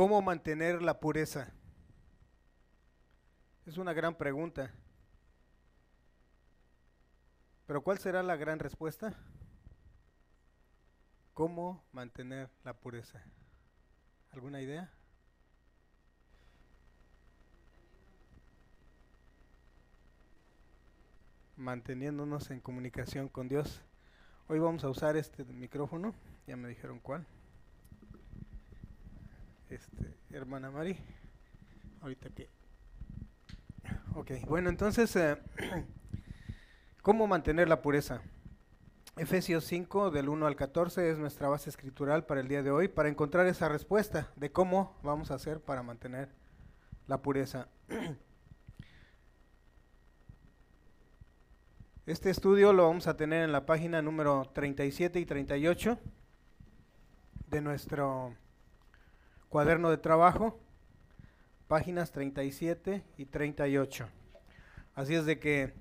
¿Cómo mantener la pureza? Es una gran pregunta. Pero ¿cuál será la gran respuesta? ¿Cómo mantener la pureza? ¿Alguna idea? Manteniéndonos en comunicación con Dios. Hoy vamos a usar este micrófono, ya me dijeron cuál. Este, hermana Mari, ahorita que... Ok, bueno, entonces, eh, ¿cómo mantener la pureza? Efesios 5, del 1 al 14, es nuestra base escritural para el día de hoy, para encontrar esa respuesta de cómo vamos a hacer para mantener la pureza. Este estudio lo vamos a tener en la página número 37 y 38 de nuestro cuaderno de trabajo, páginas 37 y 38. Así es de que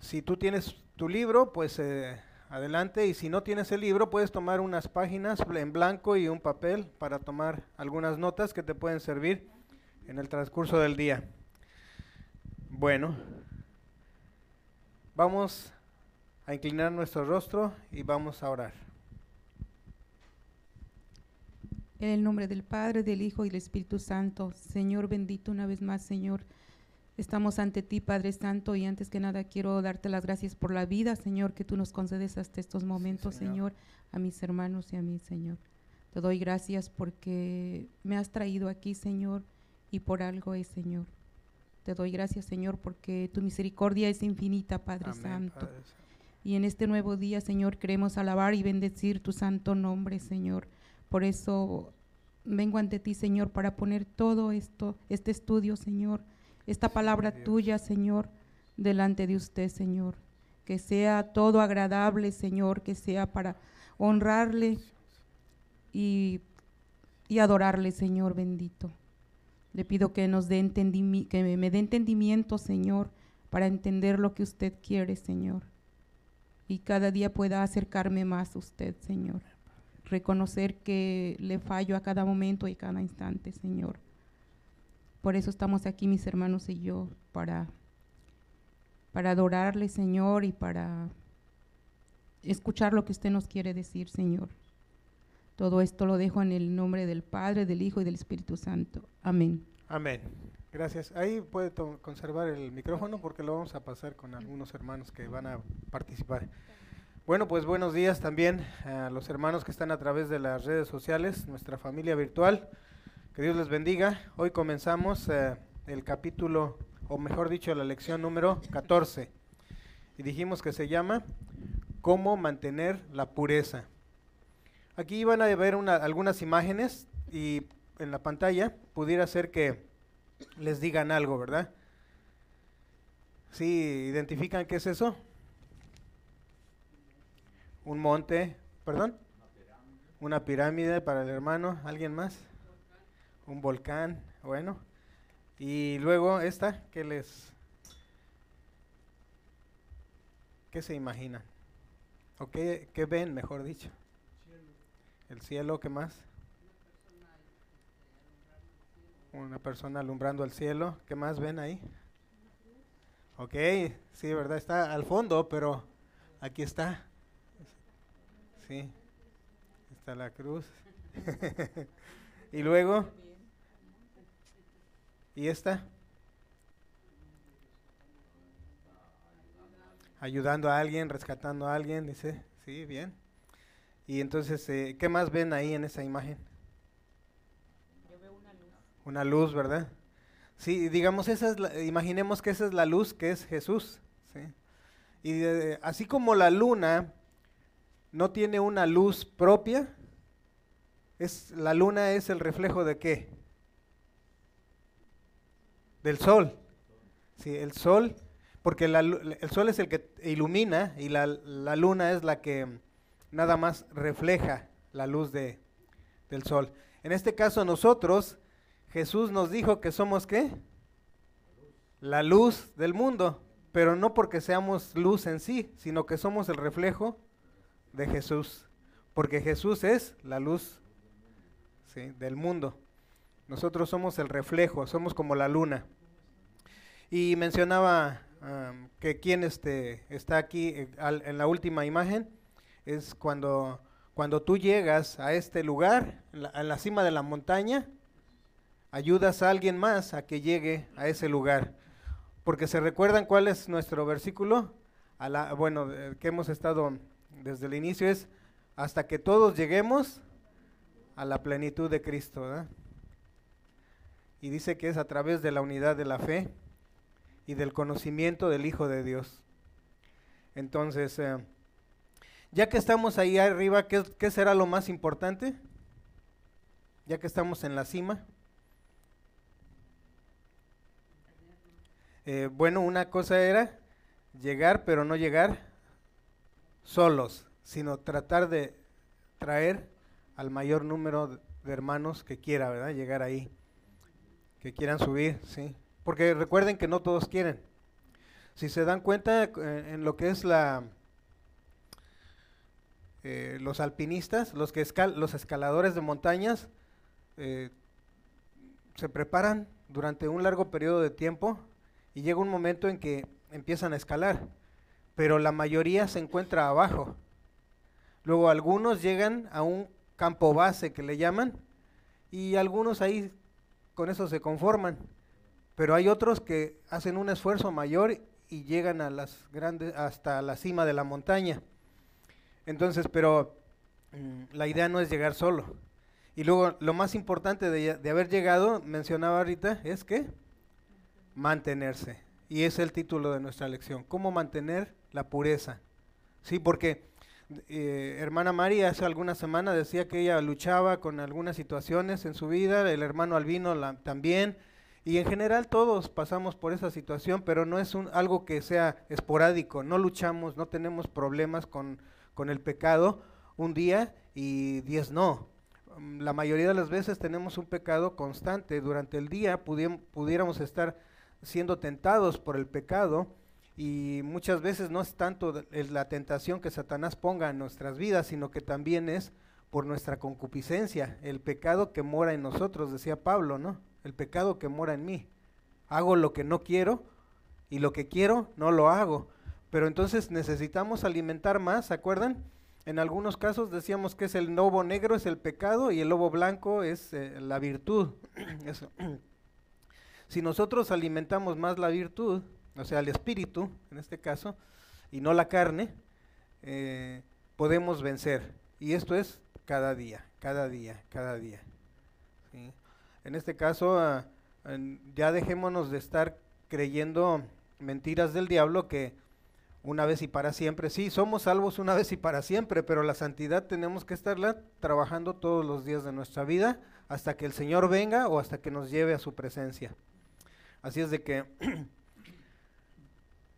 si tú tienes tu libro, pues eh, adelante, y si no tienes el libro, puedes tomar unas páginas en blanco y un papel para tomar algunas notas que te pueden servir en el transcurso del día. Bueno, Vamos a inclinar nuestro rostro y vamos a orar. En el nombre del Padre, del Hijo y del Espíritu Santo, Señor bendito una vez más, Señor. Estamos ante ti, Padre Santo, y antes que nada quiero darte las gracias por la vida, Señor, que tú nos concedes hasta estos momentos, señor. a mis hermanos y a mí, Señor. Te doy gracias porque me has traído aquí, Señor, y por algo es, Señor. Te doy gracias, Señor, porque tu misericordia es infinita, Padre Santo. Y en este nuevo día, Señor, queremos alabar y bendecir tu santo nombre, Señor. Por eso vengo ante ti, Señor, para poner todo esto, este estudio, Señor, esta palabra tuya, Señor, delante de usted, Señor. Que sea todo agradable, Señor, que sea para honrarle y, y adorarle, Señor bendito. Le pido que, nos dé que me dé entendimiento, Señor, para entender lo que usted quiere, Señor. Y cada día pueda acercarme más a usted, Señor. Reconocer que le fallo a cada momento y cada instante, Señor. Por eso estamos aquí, mis hermanos y yo, para, para adorarle, Señor, y para escuchar lo que usted nos quiere decir, Señor. Todo esto lo dejo en el nombre del Padre, del Hijo y del Espíritu Santo. Amén. Amén. Gracias. Ahí puede conservar el micrófono porque lo vamos a pasar con algunos hermanos que van a participar. Bueno, pues buenos días también a los hermanos que están a través de las redes sociales, nuestra familia virtual. Que Dios les bendiga. Hoy comenzamos eh, el capítulo, o mejor dicho, la lección número 14. Y dijimos que se llama ¿Cómo mantener la pureza? Aquí van a ver algunas imágenes y en la pantalla pudiera ser que les digan algo, ¿verdad? ¿Sí identifican qué es eso? Un monte, perdón. Una pirámide para el hermano, ¿alguien más? Un volcán, bueno. Y luego esta, ¿qué les... ¿Qué se imaginan? ¿O qué, qué ven, mejor dicho? El cielo, ¿qué más? Una persona alumbrando el cielo. ¿Qué más ven ahí? Ok, sí, ¿verdad? Está al fondo, pero aquí está. Sí, está la cruz. y luego, ¿y esta? Ayudando a alguien, rescatando a alguien, dice. Sí, bien. Y entonces, eh, ¿qué más ven ahí en esa imagen? Yo veo una luz. Una luz, ¿verdad? Sí, digamos, esa es imaginemos que esa es la luz que es Jesús. ¿sí? Y así como la luna no tiene una luz propia, es, la luna es el reflejo de qué? Del sol. Sí, el sol, porque el sol es el que ilumina y la, la luna es la que nada más refleja la luz de, del sol. En este caso nosotros, Jesús nos dijo que somos qué? La luz del mundo, pero no porque seamos luz en sí, sino que somos el reflejo de Jesús, porque Jesús es la luz. del mundo. Nosotros somos el reflejo, somos como la luna. Y mencionaba que quien este, está aquí eh, en la última imagen es cuando, cuando tú llegas a este lugar, a la cima de la montaña, ayudas a alguien más a que llegue a ese lugar. Porque se recuerdan cuál es nuestro versículo, a la, bueno, que hemos estado desde el inicio, es hasta que todos lleguemos a la plenitud de Cristo. Y dice que es a través de la unidad de la fe y del conocimiento del Hijo de Dios. Entonces, eh, ya que estamos ahí arriba, ¿qué, ¿qué, será lo más importante? Ya que estamos en la cima. Eh, bueno, una cosa era llegar, pero no llegar solos, sino tratar de traer al mayor número de hermanos que quiera, ¿verdad? Llegar ahí, que quieran subir, sí. Porque recuerden que no todos quieren. Si se dan cuenta eh, en lo que es la eh, los alpinistas, los que los escaladores de montañas eh, se preparan durante un largo periodo de tiempo y llega un momento en que empiezan a escalar, pero la mayoría se encuentra abajo. Luego algunos llegan a un campo base que le llaman y algunos ahí con eso se conforman. Pero hay otros que hacen un esfuerzo mayor y llegan a las grandes, hasta la cima de la montaña. Entonces, pero mm, la idea no es llegar solo. Y luego, lo más importante de, de haber llegado, mencionaba ahorita, es que mantenerse. Y es el título de nuestra lección, cómo mantener la pureza. Sí, porque eh, hermana María hace algunas semanas decía que ella luchaba con algunas situaciones en su vida, el hermano Albino también, y en general todos pasamos por esa situación, pero no es un, algo que sea esporádico, no luchamos, no tenemos problemas con, con el pecado un día y diez no. Mm, la mayoría de las veces tenemos un pecado constante. Durante el día pudiéramos estar siendo tentados por el pecado y muchas veces no es tanto la tentación que Satanás ponga en nuestras vidas, sino que también es por nuestra concupiscencia, el pecado que mora en nosotros, decía Pablo, ¿no? el pecado que mora en mí. Hago lo que no quiero y lo que quiero no lo hago. Pero entonces necesitamos alimentar más, ¿se acuerdan? En algunos casos decíamos que es el lobo negro es el pecado y el lobo blanco es eh, la virtud. si nosotros alimentamos más la virtud, o sea, el espíritu, en este caso, y no la carne, eh, podemos vencer. Y esto es cada día, cada día, cada día. En este caso, ah, ya dejémonos de estar creyendo mentiras del diablo que una vez y para siempre, sí, somos salvos una vez y para siempre, pero la santidad tenemos que estarla trabajando todos los días de nuestra vida hasta que el Señor venga o hasta que nos lleve a su presencia. Así es de que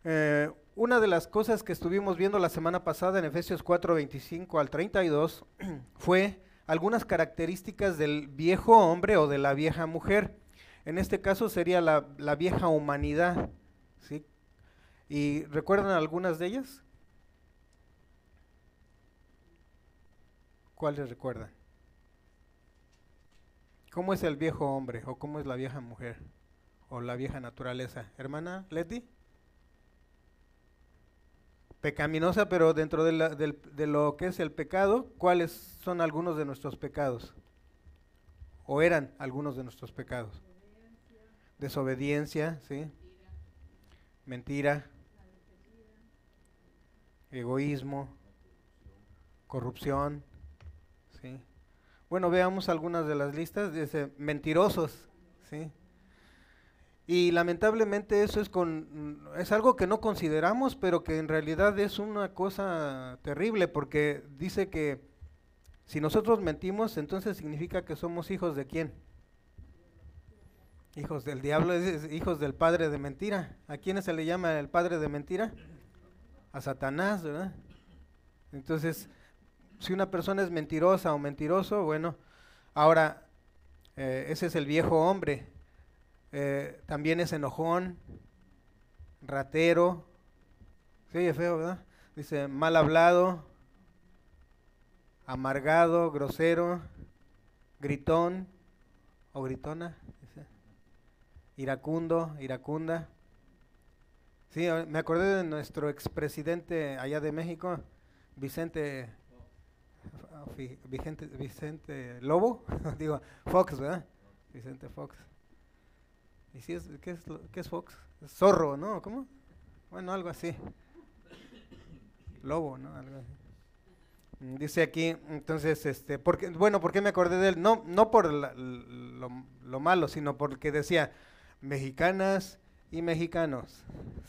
eh, una de las cosas que estuvimos viendo la semana pasada en Efesios 4, 25 al 32 fue algunas características del viejo hombre o de la vieja mujer. En este caso sería la, vieja humanidad. ¿sí? ¿Y recuerdan algunas de ellas? ¿Cuáles recuerdan? ¿Cómo es el viejo hombre o cómo es la vieja mujer o la vieja naturaleza? Hermana Leti pecaminosa, pero dentro de, de, lo que es el pecado, ¿cuáles son algunos de nuestros pecados? ¿O eran algunos de nuestros pecados? Desobediencia, ¿sí? Mentira, egoísmo, corrupción, ¿sí? Bueno, veamos algunas de las listas. Dice, mentirosos, ¿sí? Y lamentablemente eso es, con, es algo que no consideramos, pero que en realidad es una cosa terrible, porque dice que si nosotros mentimos, entonces significa que somos hijos de quién? Hijos del diablo, hijos del padre de mentira. ¿A quién se le llama el padre de mentira? A Satanás, ¿verdad? Entonces, si una persona es mentirosa o mentiroso, bueno, ahora, eh, ese es el viejo hombre, eh, también es enojón, ratero, se oye feo, ¿verdad? Dice mal hablado, amargado, grosero, gritón o gritona, iracundo, iracunda. Sí, me acordé de nuestro expresidente allá de México, Vicente, Vicente, Vicente Lobo, digo, Fox, ¿verdad? Vicente Fox. ¿Y si es, qué, es, Fox? zorro, ¿no? ¿Cómo? Bueno, algo así. Lobo, ¿no? Algo dice aquí, entonces, este, porque, bueno, ¿por qué me acordé de él? No, no por lo, malo, sino porque decía mexicanas y mexicanos.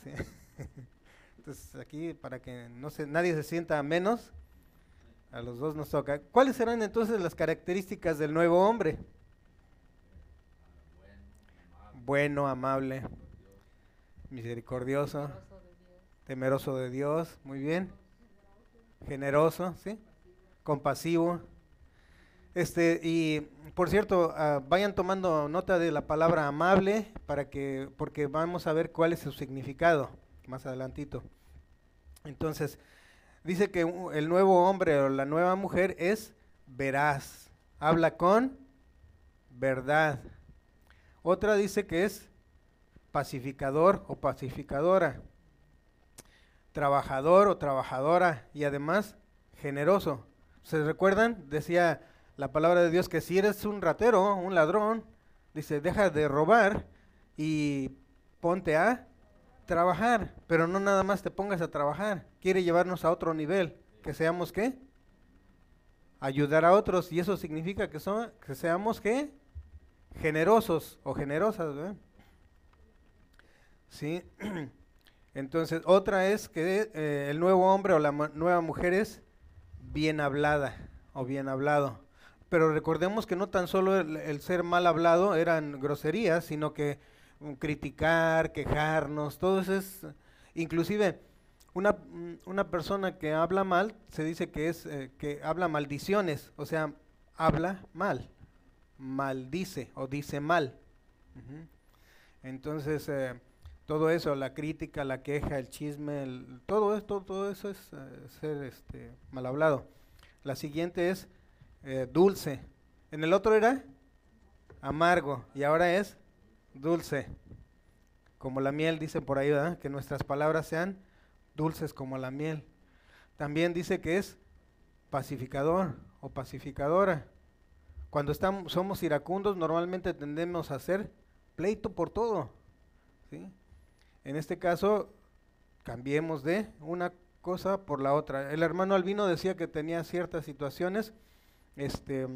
Entonces, aquí, para que no se, nadie se sienta menos, a los dos nos toca. ¿Cuáles serán entonces las características del nuevo hombre? Bueno, amable, misericordioso, temeroso de Dios, muy bien generoso, ¿sí? compasivo. Este, y por cierto, ah, vayan tomando nota de la palabra amable para que, porque vamos a ver cuál es su significado más adelantito. Entonces, dice que el nuevo hombre o la nueva mujer es veraz, habla con verdad. Otra dice que es pacificador o pacificadora trabajador o trabajadora y además generoso. ¿Se recuerdan? Decía la palabra de Dios que si eres un ratero, un ladrón, dice, deja de robar y ponte a trabajar, pero no nada más te pongas a trabajar, quiere llevarnos a otro nivel, que seamos qué? Ayudar a otros y eso significa que, son, que seamos qué? Generosos o generosas. Sí. Entonces, otra es que eh, el nuevo hombre o la nueva mujer es bien hablada o bien hablado. Pero recordemos que no tan solo el, ser mal hablado eran groserías, sino que mm, criticar, quejarnos, todo eso es, inclusive una, mm, una, persona que habla mal se dice que es eh, que habla maldiciones, o sea, habla mal, maldice o dice mal. Entonces, eh, todo eso, la crítica, la queja, el chisme, todo esto, todo eso es eh, ser este, mal hablado. La siguiente es eh, dulce. En el otro era amargo y ahora es dulce. Como la miel, dice por ahí, ¿verdad? Que nuestras palabras sean dulces como la miel. También dice que es pacificador o pacificadora. Cuando estamos, somos iracundos, normalmente tendemos a hacer pleito por todo. ¿sí? En este caso, cambiemos de una cosa por la otra. El hermano Albino decía que tenía ciertas situaciones este,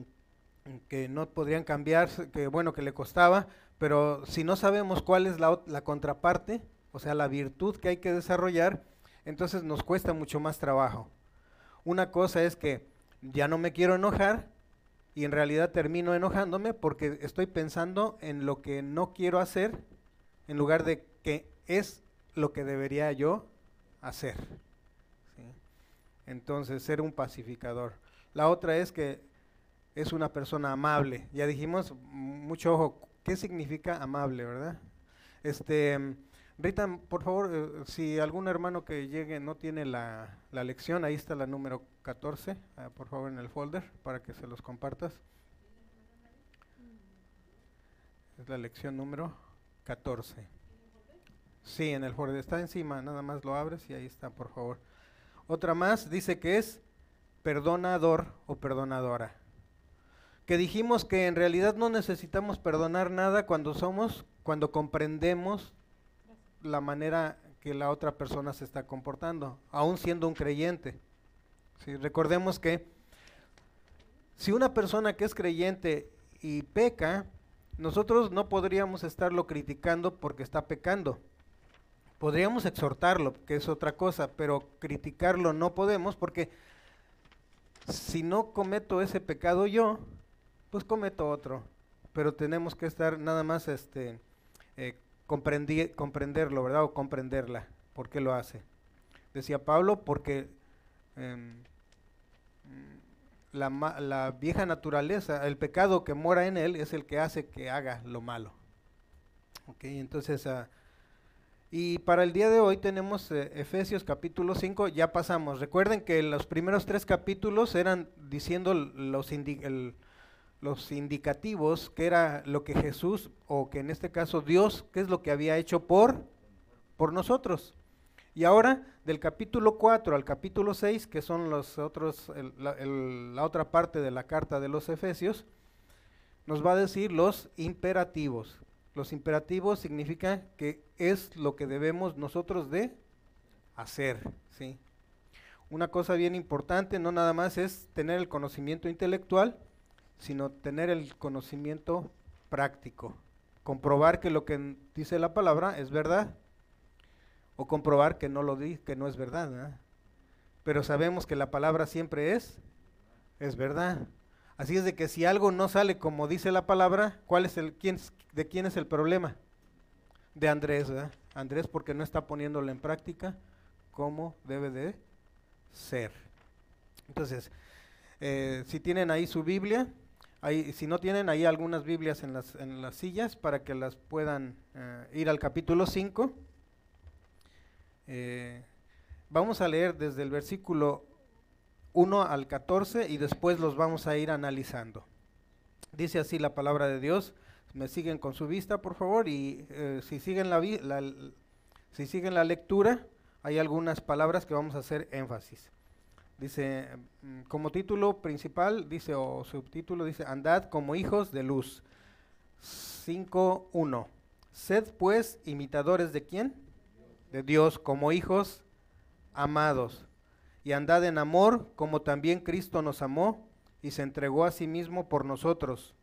que no podrían cambiar, que bueno, que le costaba, pero si no sabemos cuál es la, la contraparte, o sea, la virtud que hay que desarrollar, entonces nos cuesta mucho más trabajo. Una cosa es que ya no me quiero enojar y en realidad termino enojándome porque estoy pensando en lo que no quiero hacer en lugar de que es lo que debería yo hacer. Entonces, ser un pacificador. La otra es que es una persona amable. Ya dijimos, mucho ojo, ¿qué significa amable, verdad? Este, Rita, por favor, eh, si algún hermano que llegue no tiene la, la lección, ahí está la número 14, ah, por favor en el folder, para que se los compartas. Es la lección número 14. Sí, en el Ford está encima, nada más lo abres y ahí está, por favor. Otra más dice que es perdonador o perdonadora. Que dijimos que en realidad no necesitamos perdonar nada cuando somos, cuando comprendemos la manera que la otra persona se está comportando, aún siendo un creyente. Recordemos que si una persona que es creyente y peca, nosotros no podríamos estarlo criticando porque está pecando Podríamos exhortarlo, que es otra cosa, pero criticarlo no podemos porque si no cometo ese pecado yo, pues cometo otro. Pero tenemos que estar nada más este, eh, comprenderlo, ¿verdad? O comprenderla. ¿Por qué lo hace? Decía Pablo, porque em, la, la, vieja naturaleza, el pecado que mora en él es el que hace que haga lo malo. ¿Ok? Entonces... Uh, y para el día de hoy tenemos eh, Efesios capítulo 5, ya pasamos. Recuerden que los primeros tres capítulos eran diciendo los los indicativos, que era lo que Jesús, o que en este caso Dios, qué es lo que había hecho por, por nosotros. Y ahora, del capítulo 4 al capítulo 6, que son los otros, la, otra parte de la carta de los Efesios, nos va a decir los imperativos. Los imperativos significan que es lo que debemos nosotros de hacer, ¿sí? Una cosa bien importante no nada más es tener el conocimiento intelectual, sino tener el conocimiento práctico. Comprobar que lo que dice la palabra es verdad o comprobar que no lo dice, que no es verdad. Pero sabemos que la palabra siempre es es verdad. Así es de que si algo no sale como dice la palabra, ¿cuál es el quién, de quién es el problema? De Andrés. Andrés porque no está poniéndolo en práctica como debe de ser. Entonces, eh, si tienen ahí su Biblia, si no tienen ahí algunas Biblias en las, en las sillas para que las puedan eh, ir al capítulo 5. Eh, vamos a leer desde el versículo 1 al 14 y después los vamos a ir analizando. Dice así la palabra de Dios. Me siguen con su vista, por favor, y eh, si, siguen la, si siguen la lectura, hay algunas palabras que vamos a hacer énfasis. Dice, mm, como título principal, dice, o subtítulo, dice, andad como hijos de luz. 5.1. Sed pues imitadores de quién? De Dios, como hijos amados y andad en amor como también Cristo nos amó y se entregó a sí mismo por nosotros,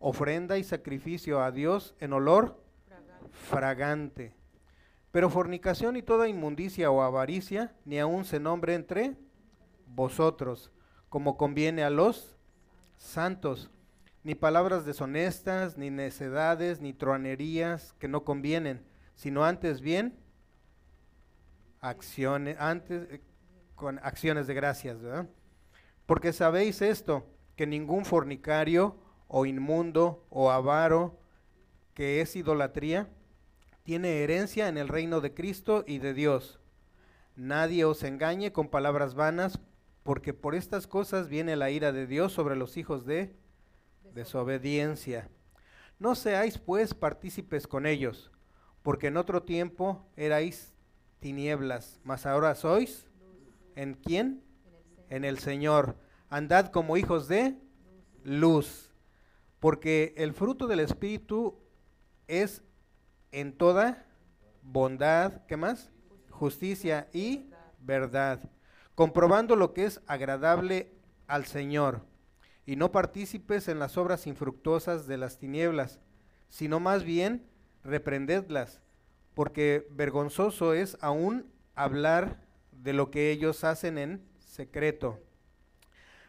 ofrenda y sacrificio a Dios en olor fragante. Pero fornicación y toda inmundicia o avaricia ni aun se nombre entre vosotros, como conviene a los santos, ni palabras deshonestas, ni necedades, ni truanerías que no convienen, sino antes bien acciones, antes con acciones de gracias, ¿verdad? Porque sabéis esto, que ningún fornicario o inmundo o avaro, que es idolatría, tiene herencia en el reino de Cristo y de Dios. Nadie os engañe con palabras vanas, porque por estas cosas viene la ira de Dios sobre los hijos de desobediencia. No seáis pues partícipes con ellos, porque en otro tiempo erais tinieblas, mas ahora sois ¿En quién? En el Señor. Andad como hijos de luz. Porque el fruto del Espíritu es en toda bondad, ¿qué más? Justicia y verdad. Comprobando lo que es agradable al Señor. Y no partícipes en las obras infructuosas de las tinieblas, sino más bien reprendedlas, porque vergonzoso es aún hablar de lo que ellos hacen en secreto.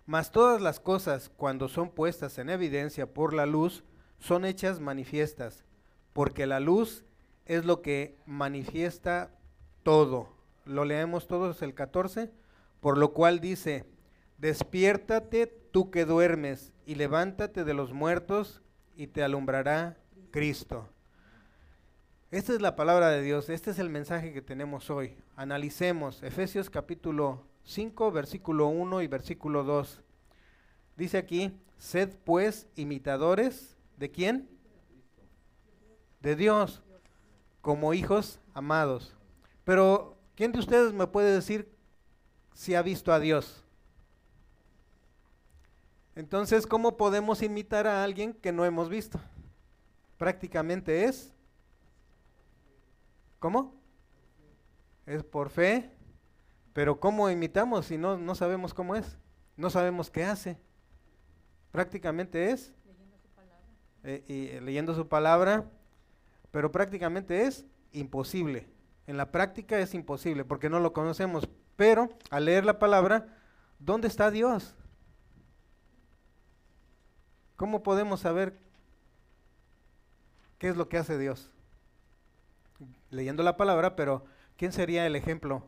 Mas todas las cosas, cuando son puestas en evidencia por la luz, son hechas manifiestas, porque la luz es lo que manifiesta todo. Lo leemos todos el 14, por lo cual dice, despiértate tú que duermes y levántate de los muertos y te alumbrará Cristo. Esta es la palabra de Dios, este es el mensaje que tenemos hoy. Analicemos Efesios capítulo 5, versículo 1 y versículo 2. Dice aquí, sed pues imitadores de quién? De Dios, como hijos amados. Pero, ¿quién de ustedes me puede decir si ha visto a Dios? Entonces, ¿cómo podemos imitar a alguien que no hemos visto? Prácticamente es ¿Cómo? Es por fe. Pero ¿cómo imitamos si no, no sabemos cómo es? No sabemos qué hace. Prácticamente es leyendo su palabra. Eh, y, eh, leyendo su palabra, pero prácticamente es imposible. En la práctica es imposible porque no lo conocemos. Pero al leer la palabra, ¿dónde está Dios? ¿Cómo podemos saber qué es lo que hace Dios? Leyendo la palabra, pero ¿quién sería el ejemplo?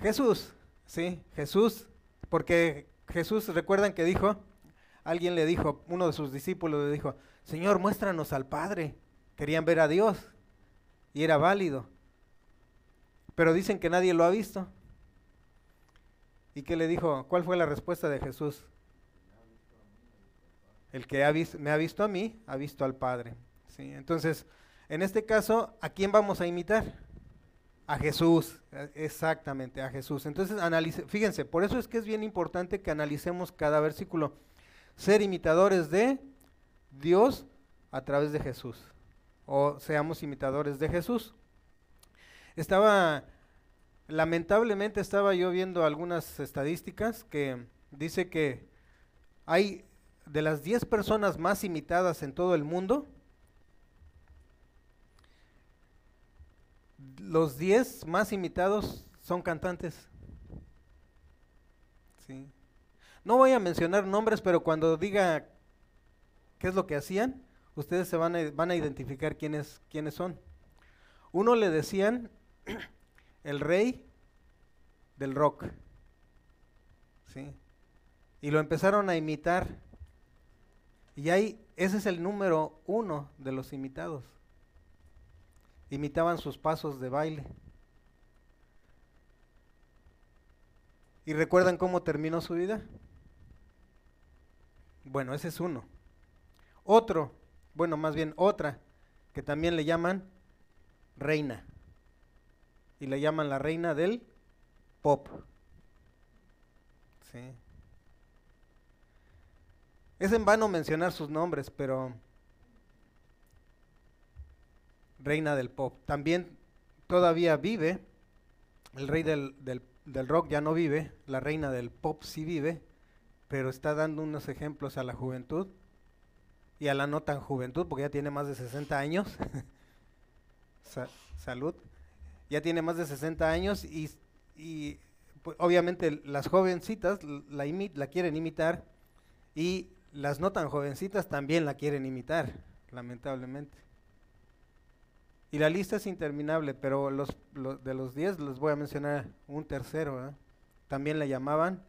Jesús, sí, Jesús, porque Jesús, recuerdan que dijo, alguien le dijo, uno de sus discípulos le dijo, Señor, muéstranos al Padre. Querían ver a Dios y era válido. Pero dicen que nadie lo ha visto. ¿Y qué le dijo? ¿Cuál fue la respuesta de Jesús? El que ha me ha visto a mí, ha visto al Padre. ¿Sí? Entonces, en este caso, ¿a quién vamos a imitar? A Jesús, e, exactamente, a Jesús. Entonces, analice, fíjense, por eso es que es bien importante que analicemos cada versículo. Ser imitadores de Dios a través de Jesús, o seamos imitadores de Jesús. Estaba, lamentablemente estaba yo viendo algunas estadísticas que dice que hay de las 10 personas más imitadas en todo el mundo, los 10 más imitados son cantantes. ¿Sí? No voy a mencionar nombres, pero cuando diga qué es lo que hacían, ustedes se van a, van a identificar quiénes, quiénes son. Uno le decían el rey del rock. ¿Sí? Y lo empezaron a imitar. Y ahí, ese es el número uno de los imitados imitaban sus pasos de baile. ¿Y recuerdan cómo terminó su vida? Bueno, ese es uno. Otro, bueno, más bien otra, que también le llaman reina. Y le llaman la reina del pop. Sí. Es en vano mencionar sus nombres, pero reina del pop. También todavía vive, el rey del, rock ya no vive, la reina del pop sí vive, pero está dando unos ejemplos a la juventud y a la no tan juventud, porque ya tiene más de 60 años. salud. Ya tiene más de 60 años y, pues, obviamente las jovencitas la, la quieren imitar y las no tan jovencitas también la quieren imitar, lamentablemente. Y la lista es interminable, pero los, de los 10 les voy a mencionar un tercero. También le llamaban,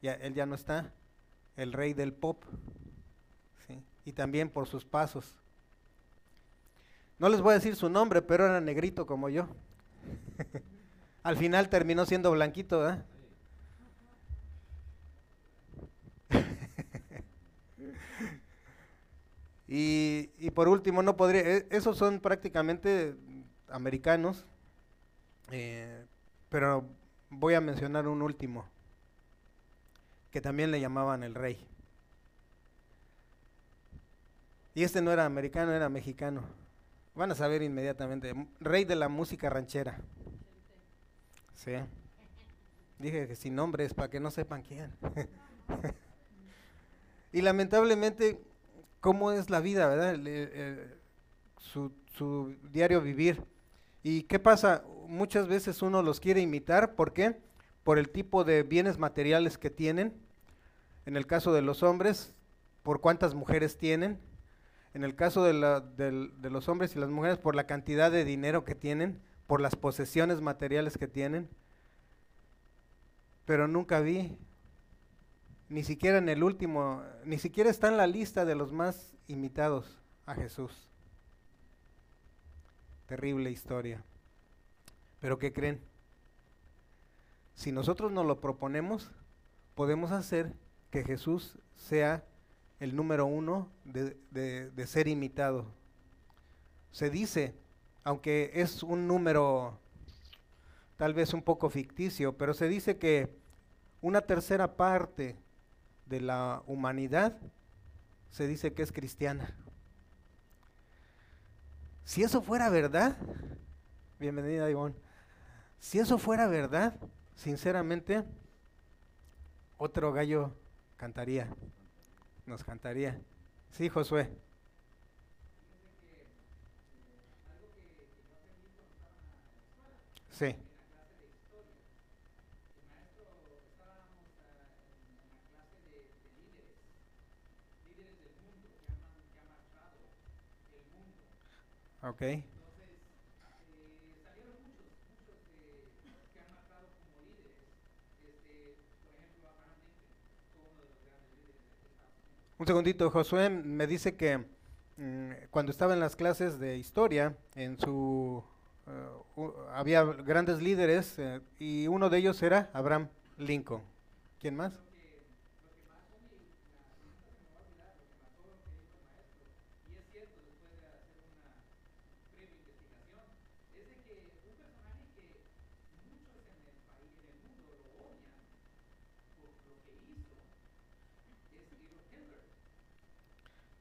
ya, él ya no está, el rey del pop. Y también por sus pasos. No les voy a decir su nombre, pero era negrito como yo. Al final terminó siendo blanquito, ¿verdad? Y, por último, no podría, e, esos son prácticamente americanos, eh, pero voy a mencionar un último, que también le llamaban el rey. Y este no era americano, era mexicano. Van a saber inmediatamente, rey de la música ranchera. Sí. Dije que sin nombres, para que no sepan quién. y lamentablemente cómo es la vida, ¿verdad? su, su, diario vivir. ¿Y qué pasa? Muchas veces uno los quiere imitar, ¿por qué? Por el tipo de bienes materiales que tienen. En el caso de los hombres, por cuántas mujeres tienen. En el caso de, la, de los hombres y las mujeres, por la cantidad de dinero que tienen, por las posesiones materiales que tienen. Pero nunca vi ni siquiera en el último, ni siquiera está en la lista de los más imitados a Jesús. Terrible historia. Pero ¿qué creen? Si nosotros nos lo proponemos, podemos hacer que Jesús sea el número uno de, de ser imitado. Se dice, aunque es un número tal vez un poco ficticio, pero se dice que una tercera parte de la humanidad se dice que es cristiana. Si eso fuera verdad, bienvenida Ivonne, si eso fuera verdad, sinceramente, otro gallo cantaría, nos cantaría. Sí, Josué. Sí. Ok. Entonces, eh, salieron muchos, muchos eh, que han marcado como líderes. Este, por ejemplo, Abraham Lincoln fue uno de los grandes líderes de Estados Unidos. Un segundito, Josué me dice que mm, cuando estaba en las clases de historia, en su uh, había grandes líderes uh, y uno de ellos era Abraham Lincoln. ¿Quién más? Lo que, lo que más, la, la se me va a olvidar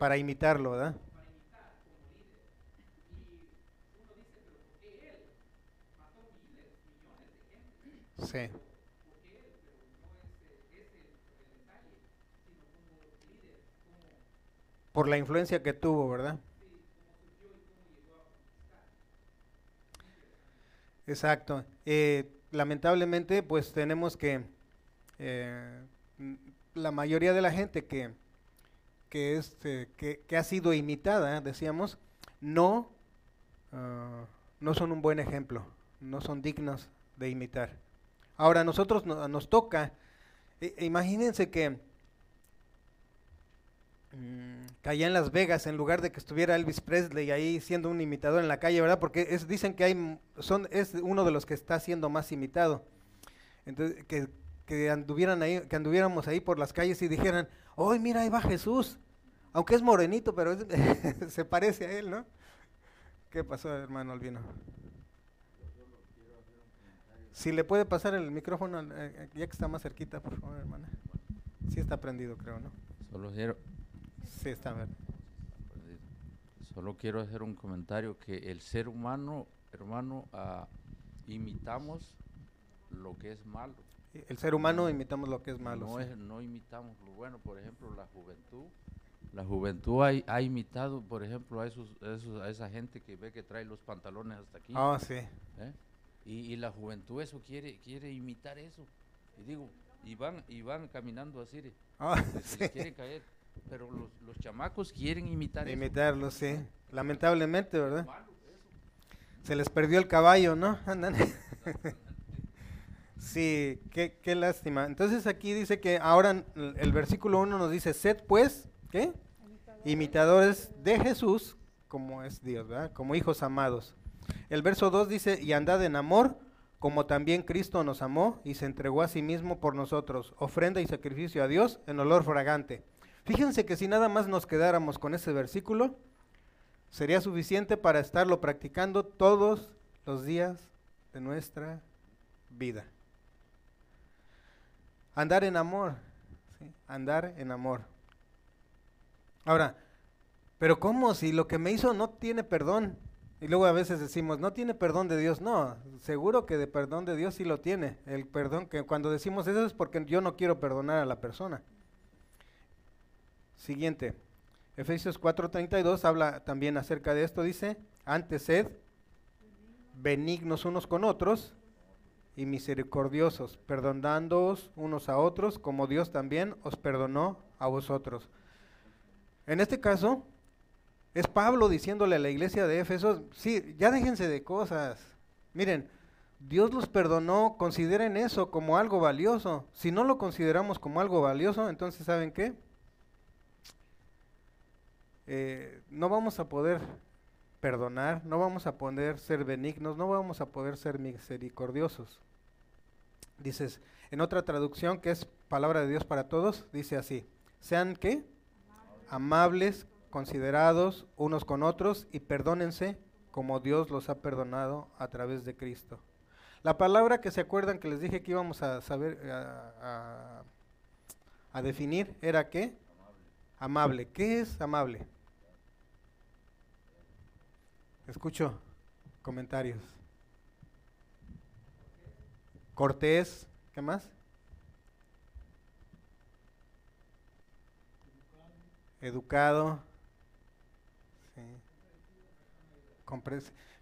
Para imitarlo, ¿verdad? Sí. Por la influencia que tuvo, ¿verdad? Exacto. Eh, lamentablemente, pues tenemos que eh, la mayoría de la gente que, que, este, que, ha sido imitada, decíamos, no, ah, no son un buen ejemplo, no son dignos de imitar. Ahora, a nosotros nos toca, e, imagínense que Mm, caía en Las Vegas en lugar de que estuviera Elvis Presley ahí siendo un imitador en la calle, ¿verdad? Porque es, dicen que hay, son, es uno de los que está siendo más imitado. Entonces, que, que, anduvieran ahí, que anduviéramos ahí por las calles y dijeran, ¡ay, mira, ahí va Jesús! Aunque es morenito, pero se parece a él, ¿no? ¿Qué pasó, hermano Albino? Si le puede pasar el micrófono, eh, eh, ya que está más cerquita, por favor, hermana. Sí está prendido, creo, ¿no? Solo quiero, Sí, está bien. Solo quiero hacer un comentario que el ser humano, hermano, ah, imitamos lo que es malo. El ser humano imitamos lo que es malo. No, es, no imitamos lo bueno. Por ejemplo, la juventud. La juventud ha, ha imitado, por ejemplo, a, esos, a esa gente que ve que trae los pantalones hasta aquí. Ah, sí. ¿eh? Y, y, la juventud eso quiere, quiere imitar eso. Y digo, y van, y van caminando así. Ah, sí. quieren caer. Pero los, los chamacos quieren imitar Imitarlo, sí. Lamentablemente, ¿verdad? Se les perdió el caballo, ¿no? Andan. Sí, qué, qué lástima. Entonces aquí dice que ahora el versículo 1 nos dice, sed pues, ¿qué? Imitadores de Jesús, como es Dios, ¿verdad? Como hijos amados. El verso 2 dice, y andad en amor, como también Cristo nos amó y se entregó a sí mismo por nosotros, ofrenda y sacrificio a Dios en olor fragante. Fíjense que si nada más nos quedáramos con ese versículo, sería suficiente para estarlo practicando todos los días de nuestra vida. Andar en amor, andar en amor. Ahora, pero ¿cómo si lo que me hizo no tiene perdón? Y luego a veces decimos, no tiene perdón de Dios. No, seguro que de perdón de Dios sí lo tiene. El perdón que cuando decimos eso es porque yo no quiero perdonar a la persona. Siguiente. Efesios 4:32 habla también acerca de esto. Dice, antes sed benignos unos con otros y misericordiosos, perdonándoos unos a otros, como Dios también os perdonó a vosotros. En este caso, es Pablo diciéndole a la iglesia de Éfeso, sí, ya déjense de cosas. Miren, Dios los perdonó, consideren eso como algo valioso. Si no lo consideramos como algo valioso, entonces ¿saben qué? Eh, no vamos a poder perdonar, no vamos a poder ser benignos, no vamos a poder ser misericordiosos. Dices, en otra traducción que es palabra de Dios para todos, dice así, sean qué? Amables, considerados unos con otros y perdónense como Dios los ha perdonado a través de Cristo. La palabra que se acuerdan que les dije que íbamos a saber, a, definir, era qué? Amable. ¿Qué es amable? Escucho comentarios. Cortés, ¿qué más? Educado. Sí.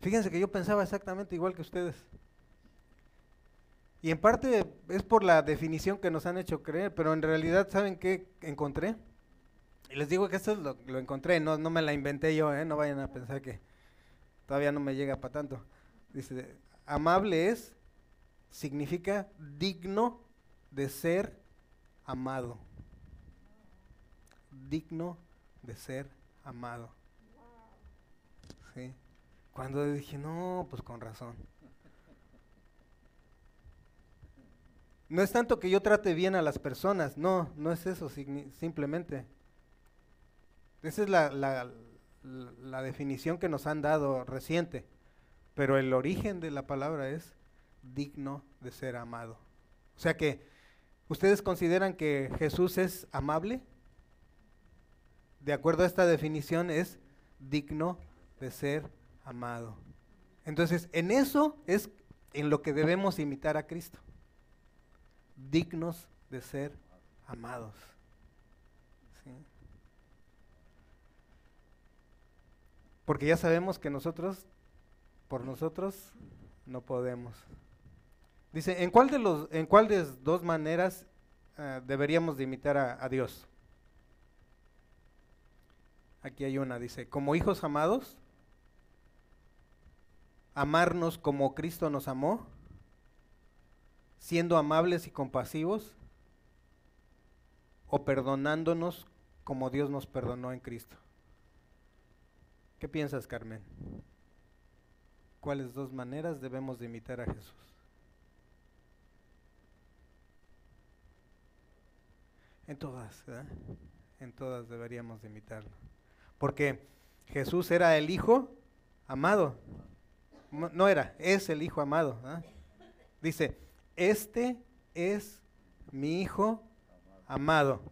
Fíjense que yo pensaba exactamente igual que ustedes. Y en parte es por la definición que nos han hecho creer, pero en realidad, ¿saben qué encontré? Y les digo que esto lo, lo encontré, no, no me la inventé yo, ¿eh? no vayan a pensar que todavía no me llega para tanto. Dice, amable es, significa digno de ser amado. digno de ser amado. ¿Sí? Cuando dije, no, pues con razón. No es tanto que yo trate bien a las personas, no, no es eso simplemente. Esa es la, la, la, definición que nos han dado reciente, pero el origen de la palabra es digno de ser amado. O sea que, ¿ustedes consideran que Jesús es amable? De acuerdo a esta definición, es digno de ser amado. Entonces, en eso es en lo que debemos imitar a Cristo dignos de ser amados. Porque ya sabemos que nosotros, por nosotros, no podemos. Dice, ¿en cuál de, los, en cuál de dos maneras eh, deberíamos de imitar a, a Dios? Aquí hay una, dice, como hijos amados, amarnos como Cristo nos amó siendo amables y compasivos o perdonándonos como Dios nos perdonó en Cristo. ¿Qué piensas, Carmen? ¿Cuáles dos maneras debemos de imitar a Jesús? En todas, ¿verdad? En todas deberíamos de imitarlo. Porque Jesús era el Hijo amado. No era, es el Hijo amado. Dice, este es mi Hijo amado,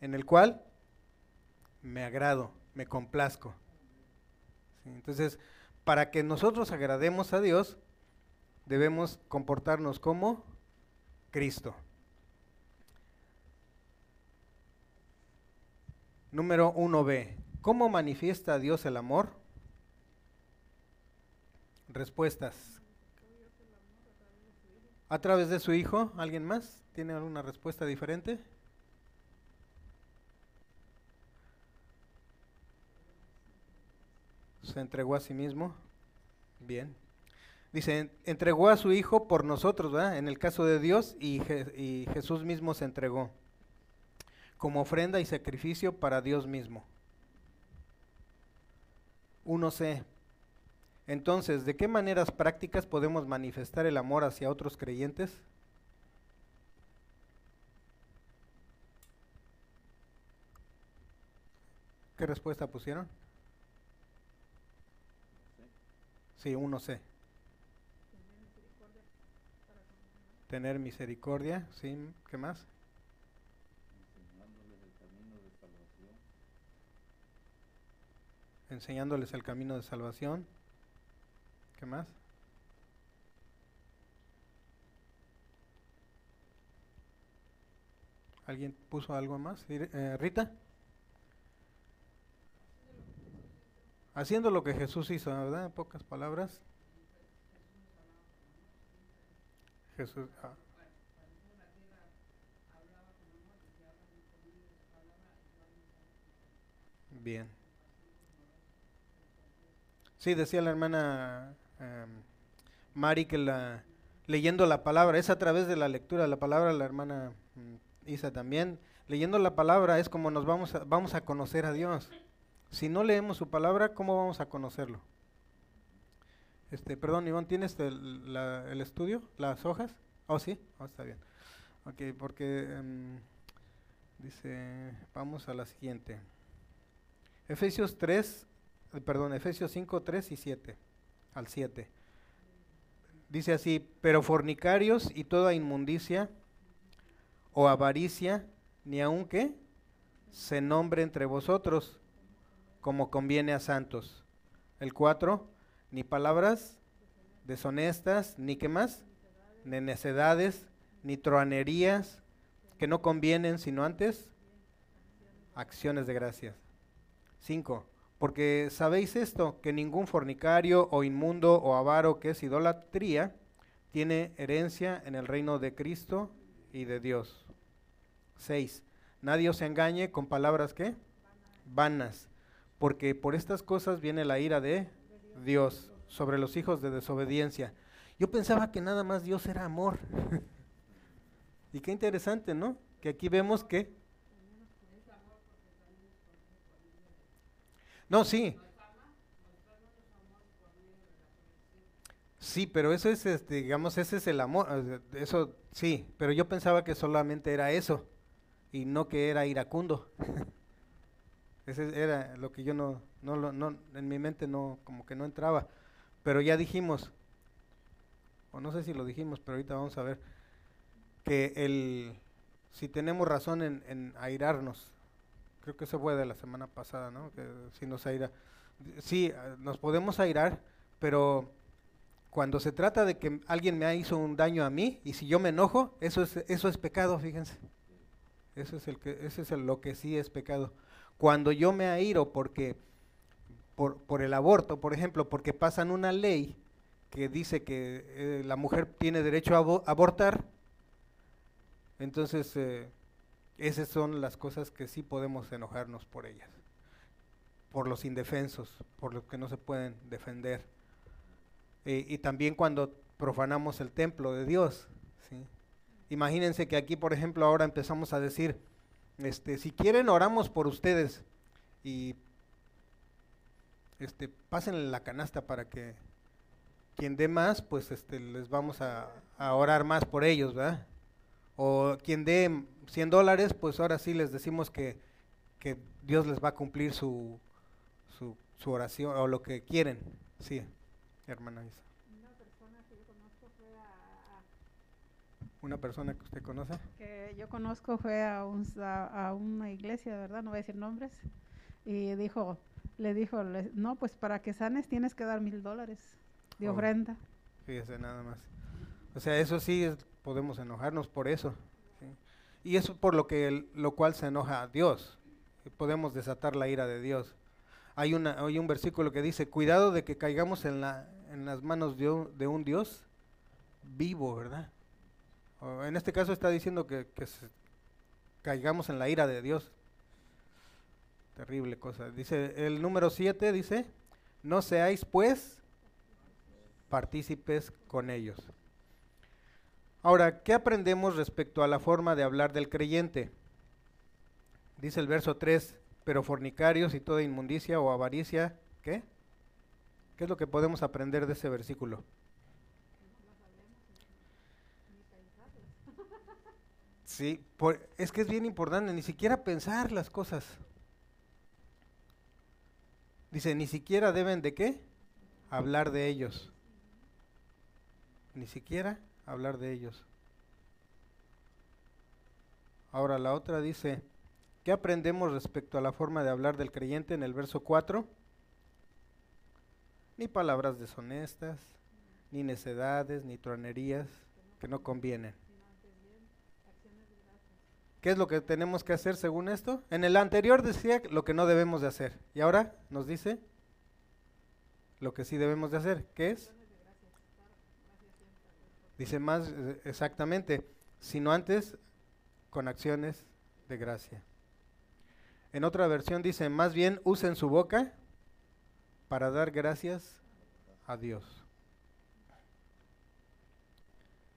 en el cual me agrado, me complazco. Entonces, para que nosotros agrademos a Dios, debemos comportarnos como Cristo. Número 1b. ¿Cómo manifiesta Dios el amor? Respuestas. a través de su Hijo. ¿Alguien más tiene alguna respuesta diferente? Se entregó a sí mismo. Bien. Dice, entregó a su Hijo por nosotros, ¿verdad? En el caso de Dios, y, y Jesús mismo se entregó como ofrenda y sacrificio para Dios mismo. 1C. Entonces, ¿de qué maneras prácticas podemos manifestar el amor hacia otros creyentes? ¿Qué respuesta pusieron? Sí, uno C. Tener misericordia, sí, ¿qué más? Enseñándoles el camino de salvación. ¿Qué más? ¿Alguien puso algo más? Eh, Rita. Haciendo lo que Jesús hizo, ¿verdad? En pocas palabras. Jesús. Ah. Bien. Sí, decía la hermana Em, Mari que la, leyendo la palabra, es a través de la lectura de la palabra, la hermana mm, Isa también, leyendo la palabra es como nos vamos a, vamos a conocer a Dios. Si no leemos su palabra, ¿cómo vamos a conocerlo? Este, perdón, Iván, ¿tienes el, el estudio? ¿Las hojas? Oh, sí, oh, está bien. Ok, porque em, dice, vamos a la siguiente. Efesios 3, eh, perdón, Efesios 5, 3 y 7 al 7. Dice así, pero fornicarios y toda inmundicia o avaricia, ni aun que se nombre entre vosotros, como conviene a santos. El 4, ni palabras deshonestas, ni qué más, ni necedades, ni troanerías, que no convienen, sino antes acciones de gracias. 5. Porque sabéis esto, que ningún fornicario o inmundo o avaro que es idolatría tiene herencia en el reino de Cristo y de Dios. 6. Nadie os engañe con palabras que vanas, porque por estas cosas viene la ira de Dios sobre los hijos de desobediencia. Yo pensaba que nada más Dios era amor. y qué interesante, ¿no? Que aquí vemos que No, sí. Sí, pero eso es, este, digamos, ese es el amor, eso sí, pero yo pensaba que solamente era eso y no que era iracundo. Ese era lo que yo no, no, no, en mi mente no, como que no entraba. Pero ya dijimos, o no sé si lo dijimos, pero ahorita vamos a ver, que el, si tenemos razón en, en airarnos, creo que eso fue de la semana pasada, ¿no? Que si nos aira, sí, nos podemos airar, pero cuando se trata de que alguien me hizo un daño a mí y si yo me enojo, eso es, eso es pecado, fíjense. Eso es, el que, eso es lo que sí es pecado. Cuando yo me airo porque, por, el aborto, por ejemplo, porque pasan una ley que dice que eh, la mujer tiene derecho a abortar, entonces eh, esas son las cosas que sí podemos enojarnos por ellas, por los indefensos, por los que no se pueden defender. Eh, y también cuando profanamos el templo de Dios. Imagínense que aquí, por ejemplo, ahora empezamos a decir, este, si quieren oramos por ustedes y este, pasen la canasta para que quien dé más, pues este, les vamos a, orar más por ellos, ¿verdad? O quien dé 100 dólares, pues ahora sí les decimos que, que Dios les va a cumplir su, su, su oración o lo que quieren, sí hermana Isa? Una persona que yo conozco fue a... ¿Una persona que usted conoce? Que yo conozco fue a, a, una iglesia, ¿verdad? No voy a decir nombres. Y dijo, le dijo, no, pues para que sanes tienes que dar mil dólares de oh, ofrenda. Fíjese nada más. O sea, eso sí podemos enojarnos por eso. Y eso por lo que lo cual se enoja a Dios. Podemos desatar la ira de Dios hay, una, hay un versículo que dice, cuidado de que caigamos en, la, en las manos de un, Dios vivo, ¿verdad? En este caso está diciendo que, caigamos en la ira de Dios. Terrible cosa. Dice el número 7, dice, no seáis pues partícipes con ellos. Ahora, ¿qué aprendemos respecto a la forma de hablar del creyente? Dice el verso 3, pero fornicarios y toda inmundicia o avaricia, ¿qué? ¿Qué es lo que podemos aprender de ese versículo? Sí, es que es bien importante, ni siquiera pensar las cosas. Dice, ni siquiera deben de qué? Hablar de ellos. Ni siquiera hablar de ellos. Ahora la otra dice, ¿Qué aprendemos respecto a la forma de hablar del creyente en el verso 4? Ni palabras deshonestas, ni necedades, ni tronerías que no convienen. ¿Qué es lo que tenemos que hacer según esto? En el anterior decía lo que no debemos de hacer. Y ahora nos dice lo que sí debemos de hacer. ¿Qué es? Dice más eh, exactamente, sino antes con acciones de gracia. En otra versión dice, más bien usen su boca para dar gracias a Dios.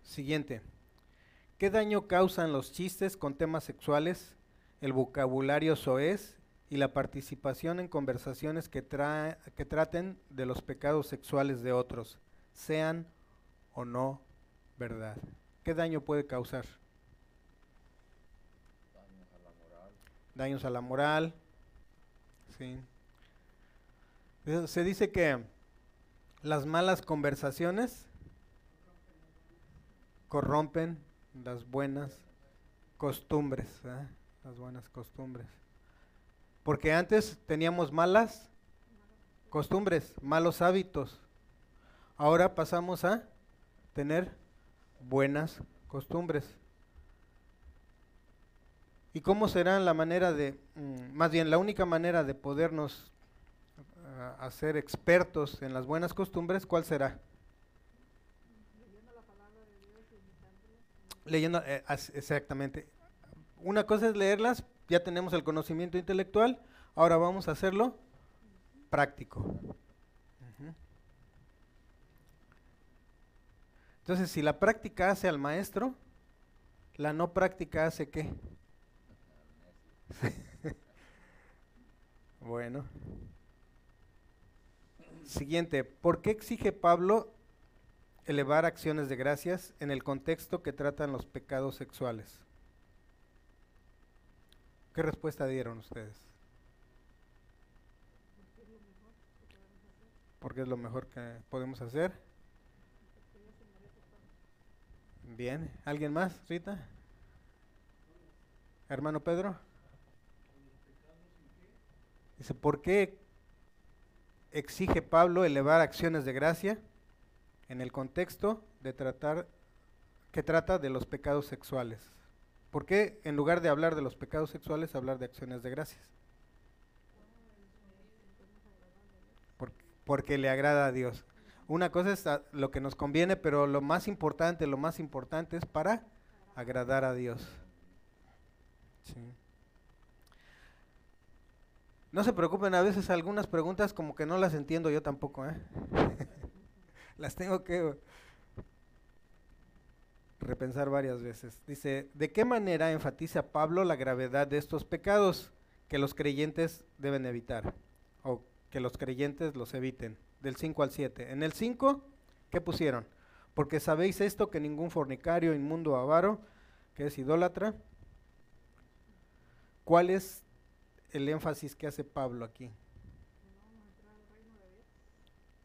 Siguiente. ¿Qué daño causan los chistes con temas sexuales, el vocabulario soez y la participación en conversaciones que, traten de los pecados sexuales de otros, sean o no verdad? ¿Qué daño puede causar? daños a la moral. ¿sí? Se dice que las malas conversaciones corrompen las buenas costumbres, las buenas costumbres. Porque antes teníamos malas costumbres, malos hábitos. Ahora pasamos a tener buenas costumbres. ¿Y cómo será la manera de, mm, más bien la única manera de podernos uh, hacer expertos en las buenas costumbres, cuál será? Leyendo la palabra de Dios y Leyendo, eh, exactamente. Una cosa es leerlas, ya tenemos el conocimiento intelectual, ahora vamos a hacerlo práctico. Entonces, si la práctica hace al maestro, la no práctica hace qué? bueno. Siguiente, ¿por qué exige Pablo elevar acciones de gracias en el contexto que tratan los pecados sexuales? ¿Qué respuesta dieron ustedes? Porque es lo mejor que podemos hacer. Bien, ¿alguien más, Rita? Hermano Pedro. Dice, ¿por qué exige Pablo elevar acciones de gracia en el contexto de tratar que trata de los pecados sexuales? ¿Por qué en lugar de hablar de los pecados sexuales hablar de acciones de gracias? Porque, le agrada a Dios. Una cosa es lo que nos conviene, pero lo más importante, lo más importante es para agradar a Dios. No se preocupen, a veces algunas preguntas como que no las entiendo yo tampoco, ¿eh? las tengo que repensar varias veces. Dice, ¿de qué manera enfatiza Pablo la gravedad de estos pecados que los creyentes deben evitar? O que los creyentes los eviten. Del 5 al 7. En el 5, ¿qué pusieron? Porque sabéis esto, que ningún fornicario, inmundo, avaro, que es idólatra, ¿Cuál es el énfasis que hace Pablo aquí?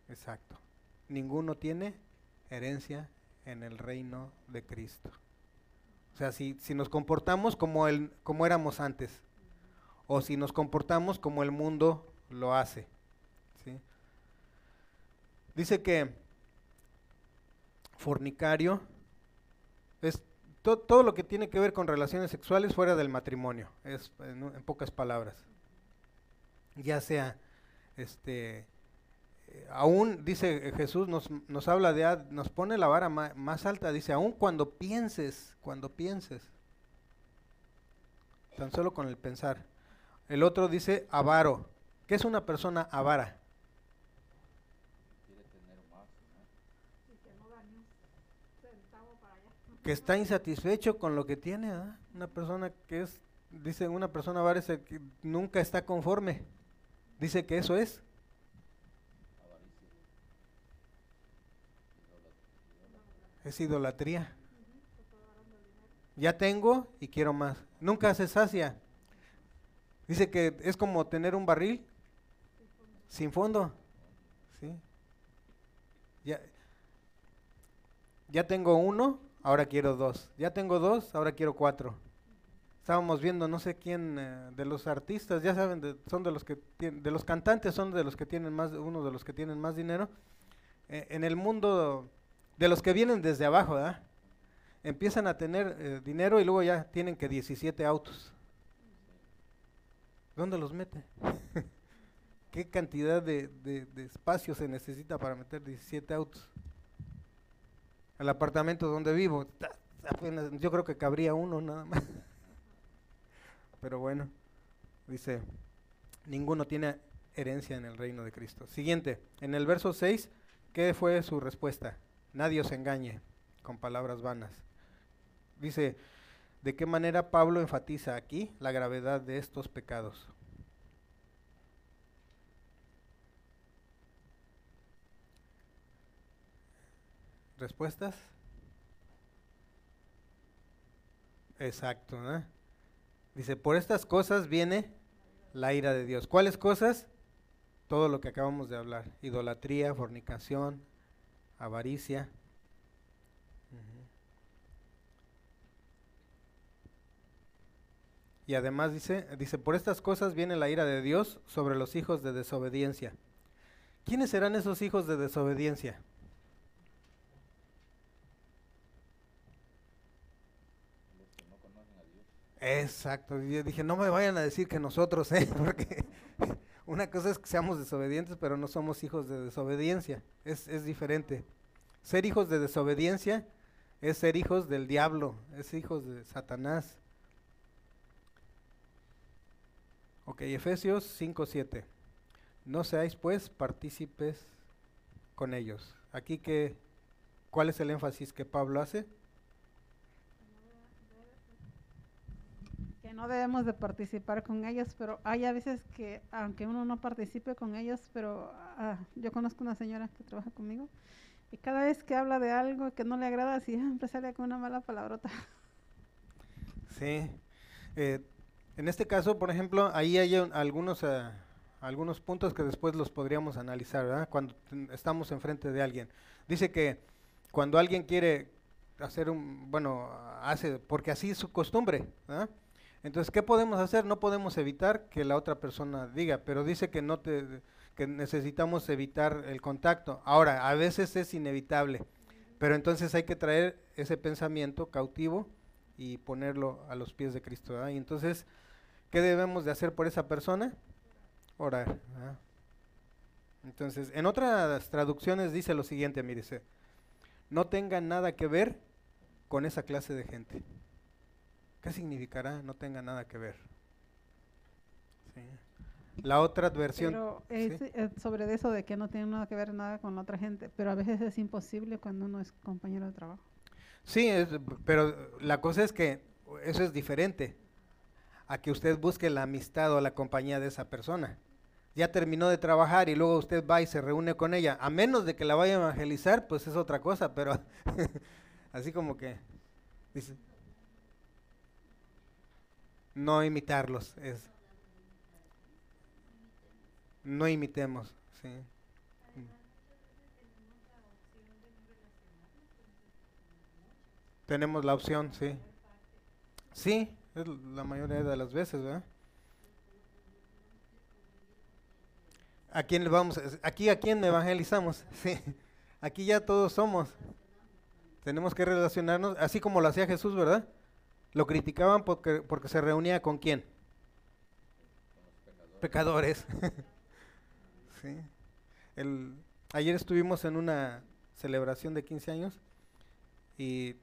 Exacto. Ninguno tiene herencia en el reino de Cristo. O sea, si, si nos comportamos como, el, como éramos antes, o si nos comportamos como el mundo lo hace. Dice que fornicario es todo, lo que tiene que ver con relaciones sexuales fuera del matrimonio, es en, pocas palabras. Ya sea, este, aún dice Jesús, nos, nos habla de, nos pone la vara más alta, dice, aún cuando pienses, cuando pienses, tan solo con el pensar. El otro dice avaro. ¿Qué es una persona avara? que está insatisfecho con lo que tiene, una persona que es, dice una persona parece que nunca está conforme, dice que eso es. Es idolatría. Ya tengo y quiero más. Nunca se sacia. Dice que es como tener un barril sin fondo. ¿Sí? Ya, ya tengo uno, ahora quiero dos. Ya tengo dos, ahora quiero cuatro. Estábamos viendo, no sé quién eh, de los artistas, ya saben, son de los que tienen, de los cantantes son de los que tienen más, uno de los que tienen más dinero. Eh, en el mundo de los que vienen desde abajo, ¿verdad? Empiezan a tener eh, dinero y luego ya tienen que 17 autos. ¿Dónde los mete? ¿Qué cantidad de, espacio se necesita para meter 17 autos? el apartamento donde vivo. yo creo que cabría uno nada más. Pero bueno, dice, ninguno tiene herencia en el reino de Cristo. Siguiente, en el verso 6, ¿qué fue su respuesta? Nadie os engañe con palabras vanas. Dice, ¿de qué manera Pablo enfatiza aquí la gravedad de estos pecados? ¿Respuestas? Exacto. Dice, por estas cosas viene la ira de Dios. ¿Cuáles cosas? Todo lo que acabamos de hablar. Idolatría, fornicación, avaricia. Y además dice, dice, por estas cosas viene la ira de Dios sobre los hijos de desobediencia. ¿Quiénes serán esos hijos de desobediencia? Exacto, yo dije, no me vayan a decir que nosotros, ¿eh? porque una cosa es que seamos desobedientes, pero no somos hijos de desobediencia, es, es diferente. Ser hijos de desobediencia es ser hijos del diablo, es hijos de Satanás. Ok, Efesios 5.7. No seáis pues partícipes con ellos. Aquí que, ¿cuál es el énfasis que Pablo hace? No debemos de participar con ellos, pero hay a veces que, aunque uno no participe con ellos, pero ah, yo conozco una señora que trabaja conmigo y cada vez que habla de algo que no le agrada, siempre sale con una mala palabrota. Sí. Eh, en este caso, por ejemplo, ahí hay un- algunos, eh, algunos puntos que después los podríamos analizar, ¿verdad? Cuando estamos enfrente de alguien. Dice que cuando alguien quiere hacer un, bueno, hace, porque así es su costumbre, ¿verdad? Entonces, ¿qué podemos hacer? No podemos evitar que la otra persona diga, pero dice que no te, que necesitamos evitar el contacto. Ahora, a veces es inevitable, pero entonces hay que traer ese pensamiento cautivo y ponerlo a los pies de Cristo. Y entonces, ¿qué debemos de hacer por esa persona? Orar. Entonces, en otras traducciones dice lo siguiente, mire, dice, no tengan nada que ver con esa clase de gente. ¿Qué significará no tenga nada que ver? Sí. La otra versión, Pero sí. es, eh, sobre eso de que no tiene nada que ver nada con la otra gente, pero a veces es imposible cuando uno es compañero de trabajo. Sí, es- pero la cosa es que eso es diferente a que usted busque la amistad o la compañía de esa persona. Ya terminó de trabajar y luego usted va y se reúne con ella. A menos de que la vaya a evangelizar, pues es otra cosa, pero así como que dice no imitarlos es no imitemos, sí. Tenemos la opción, sí. Sí, es la mayoría de las veces, ¿verdad? ¿A quién le vamos? Aquí a quién evangelizamos, sí. Aquí ya todos somos. Tenemos que relacionarnos, así como lo hacía Jesús, ¿verdad? Lo criticaban porque, porque se reunía con quién? Pecadores. sí. El, ayer estuvimos en una celebración de 15 años y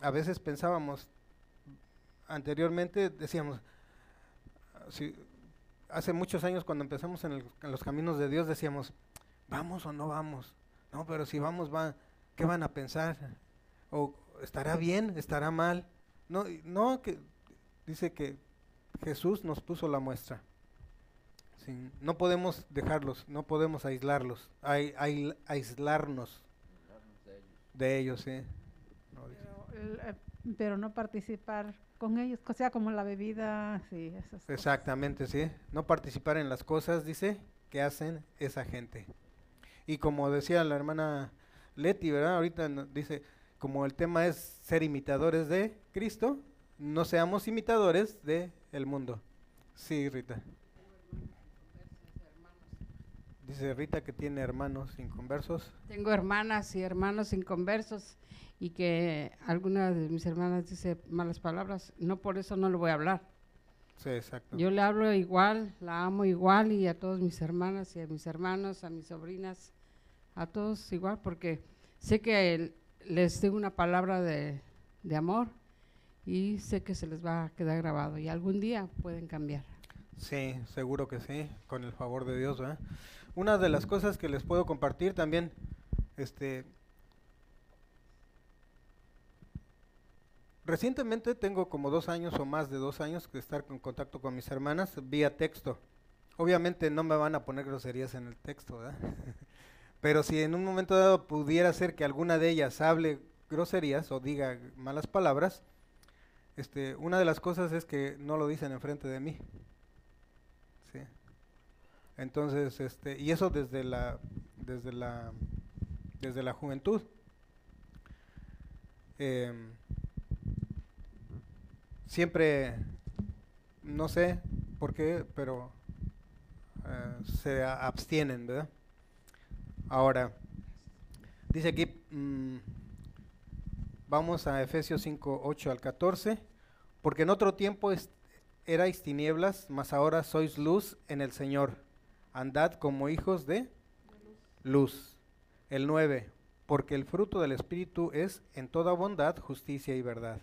a veces pensábamos, anteriormente decíamos, si- hace muchos años cuando empezamos en, el- en los caminos de Dios decíamos, vamos o no vamos, no, pero si vamos, va, ¿qué van a pensar? ¿O estará bien, estará mal? No, no, que dice que Jesús nos puso la muestra. Sí, no podemos dejarlos, no podemos aislarlos, ai- ai- aislarnos de ellos, sí. No, dice. Pero, el, eh, pero no participar con ellos, o sea, como la bebida, sí, esas cosas. Exactamente, sí. No participar en las cosas, dice, que hacen esa gente. Y como decía la hermana Leti, ¿verdad? Ahorita dice, como el tema es ser imitadores de Cristo, no seamos imitadores de el mundo. Sí, Rita. Dice Rita que tiene hermanos inconversos. Tengo hermanas y hermanos inconversos y que alguna de mis hermanas dice malas palabras, no por eso no le voy a hablar. Sí, exacto. Yo le hablo igual, la amo igual y a todas mis hermanas y a mis hermanos, a mis sobrinas, a todos igual, porque sé que el- les digo una palabra de, de amor y sé que se les va a quedar grabado y algún día pueden cambiar. Sí, seguro que sí, con el favor de Dios, ¿verdad? Una de las cosas que les puedo compartir también, este, recientemente tengo como dos años o más de dos años que estar en contacto con mis hermanas vía texto. Obviamente no me van a poner groserías en el texto, ¿verdad? Pero si en un momento dado pudiera ser que alguna de ellas hable groserías o diga malas palabras, este, una de las cosas es que no lo dicen enfrente de mí. Sí. Entonces, este, y eso desde la, desde la, desde la juventud. Em, siempre, no sé por qué, pero eh, se abstienen, ¿verdad? Ahora, dice aquí, mm, vamos a Efesios 5, 8 al 14, porque en otro tiempo erais tinieblas, mas ahora sois luz en el Señor. Andad como hijos de luz. El 9, porque el fruto del Espíritu es en toda bondad, justicia y verdad.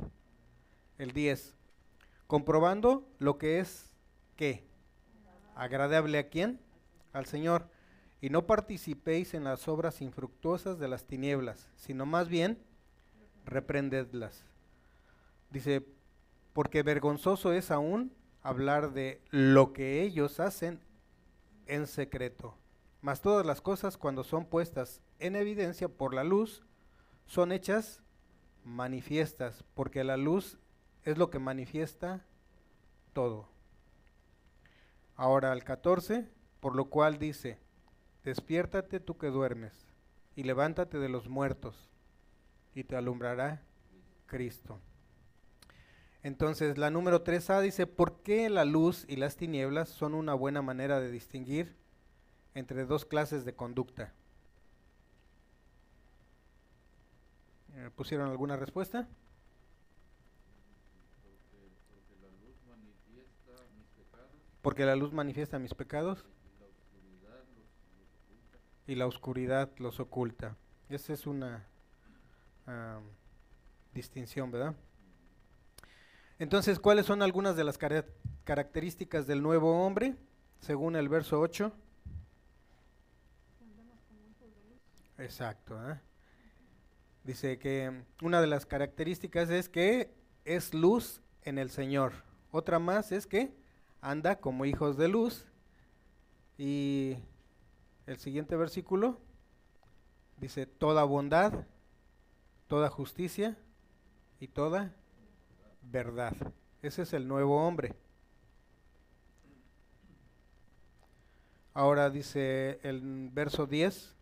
El 10, comprobando lo que es, ¿qué? Agradable a quién? Al Señor. Y no participéis en las obras infructuosas de las tinieblas, sino más bien reprendedlas. Dice, porque vergonzoso es aún hablar de lo que ellos hacen en secreto. Mas todas las cosas cuando son puestas en evidencia por la luz, son hechas manifiestas, porque la luz es lo que manifiesta todo. Ahora al 14, por lo cual dice, despiértate tú que duermes, y levántate de los muertos, y te alumbrará Cristo. Entonces la número 3a dice, ¿por qué la luz y las tinieblas son una buena manera de distinguir entre dos clases de conducta? Eh, ¿Pusieron alguna respuesta? Porque la luz manifiesta mis pecados y la oscuridad los oculta. Esa es una ah, distinción, ¿verdad? Entonces, ¿cuáles son algunas de las características del nuevo hombre? Según el verso 8. Exacto. ¿eh? Dice que una de las características es que es luz en el Señor. Otra más es que anda como hijos de luz. Y el siguiente versículo dice, toda bondad, toda justicia y toda verdad. Ese es el nuevo hombre. Ahora dice el verso 10,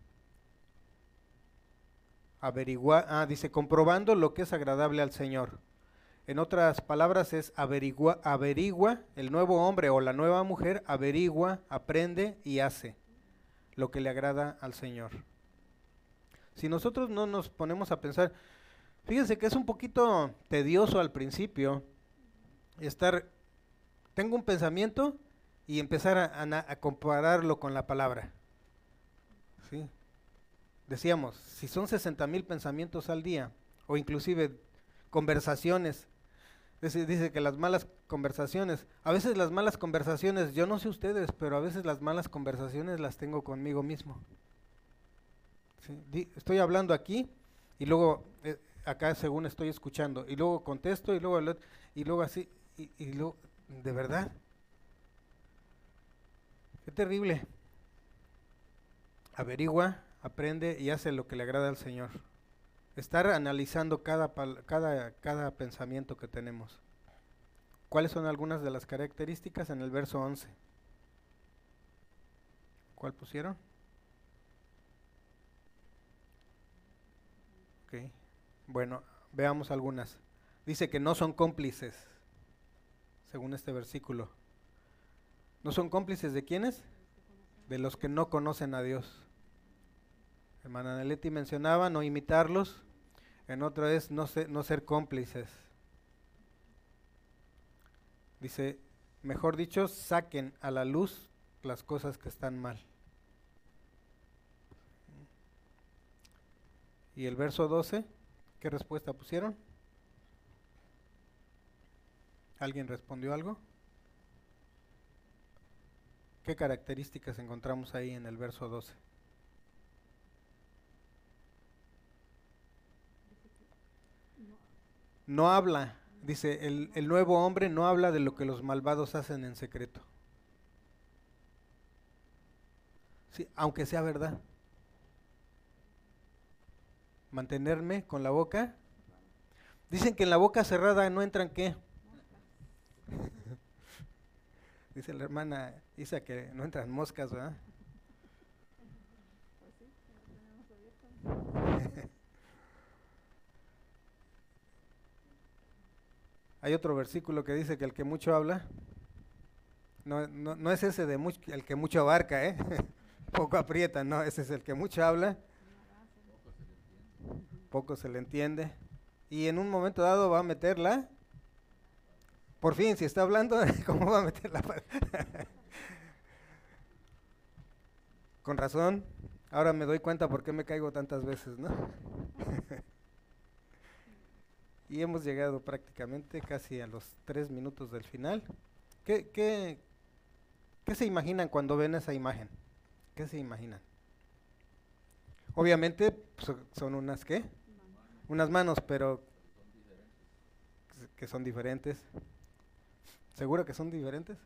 averigua, ah, dice, comprobando lo que es agradable al Señor. En otras palabras es averigua, averigua, el nuevo hombre o la nueva mujer averigua, aprende y hace lo que le agrada al Señor. Si nosotros no nos ponemos a pensar, Fíjense que es un poquito tedioso al principio estar, tengo un pensamiento y empezar a, compararlo con la palabra. ¿Sí? Decíamos, si son 60 mil pensamientos al día, o inclusive conversaciones, dice, que las malas conversaciones, a veces las malas conversaciones, yo no sé ustedes, pero a veces las malas conversaciones las tengo conmigo mismo. Estoy hablando aquí y luego eh, acá según estoy escuchando, y luego contesto, y luego, y luego así, y luego, de verdad. Qué terrible. Averigua, aprende y hace lo que le agrada al Señor. Estar analizando cada, cada, cada pensamiento que tenemos. ¿Cuáles son algunas de las características en el verso 11? ¿Cuál pusieron? Okay. Bueno, veamos algunas. Dice que no son cómplices, según este versículo. ¿No son cómplices de quiénes? De los que no conocen a Dios. Hermana Neleti mencionaba no imitarlos, en otra es no, no ser cómplices. Dice, mejor dicho, saquen a la luz las cosas que están mal. Y el verso 12 ¿Qué respuesta pusieron? ¿Alguien respondió algo? ¿Qué características encontramos ahí en el verso 12? No habla, dice, el, el, nuevo hombre no habla de lo que los malvados hacen en secreto. Sí, aunque sea verdad mantenerme con la boca. Dicen que en la boca cerrada no entran qué. Dice la hermana Isa que no entran moscas, ¿verdad? Hay otro versículo que dice que el que mucho habla, no, no, no es ese de mucho, el que mucho abarca, ¿eh? poco aprieta, no, ese es el que mucho habla, poco se le entiende. Y en un momento dado va a meterla. Por fin, si está hablando, ¿cómo va a meterla? Con razón. Ahora me doy cuenta por qué me caigo tantas veces, ¿no? Y hemos llegado prácticamente casi a los tres minutos del final. ¿Qué, qué, qué se imaginan cuando ven esa imagen? ¿Qué se imaginan? Obviamente pues, son unas qué? Unas manos, pero que son diferentes. ¿Seguro que son diferentes?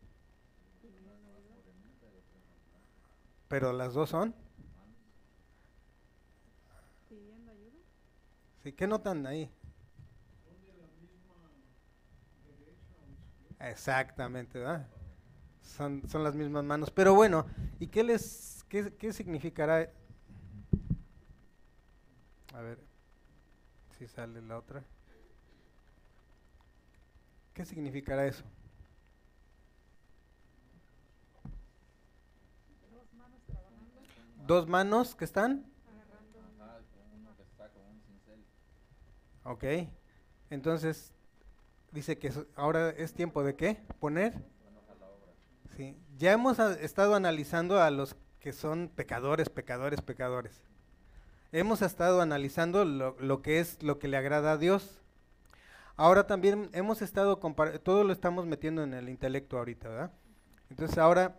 Pero las dos son. Sí, ¿qué notan ahí? Exactamente, ¿verdad? Son, son las mismas manos. Pero bueno, ¿y qué les, qué, qué significará? A ver, si sale la otra. ¿Qué significará eso? Dos manos que están. Ok, entonces dice que ahora es tiempo de qué? Poner. Sí. Ya hemos a- estado analizando a los que son pecadores, pecadores, pecadores. Hemos estado analizando lo, lo que es lo que le agrada a Dios. Ahora también hemos estado todo lo estamos metiendo en el intelecto ahorita, ¿verdad? Entonces ahora,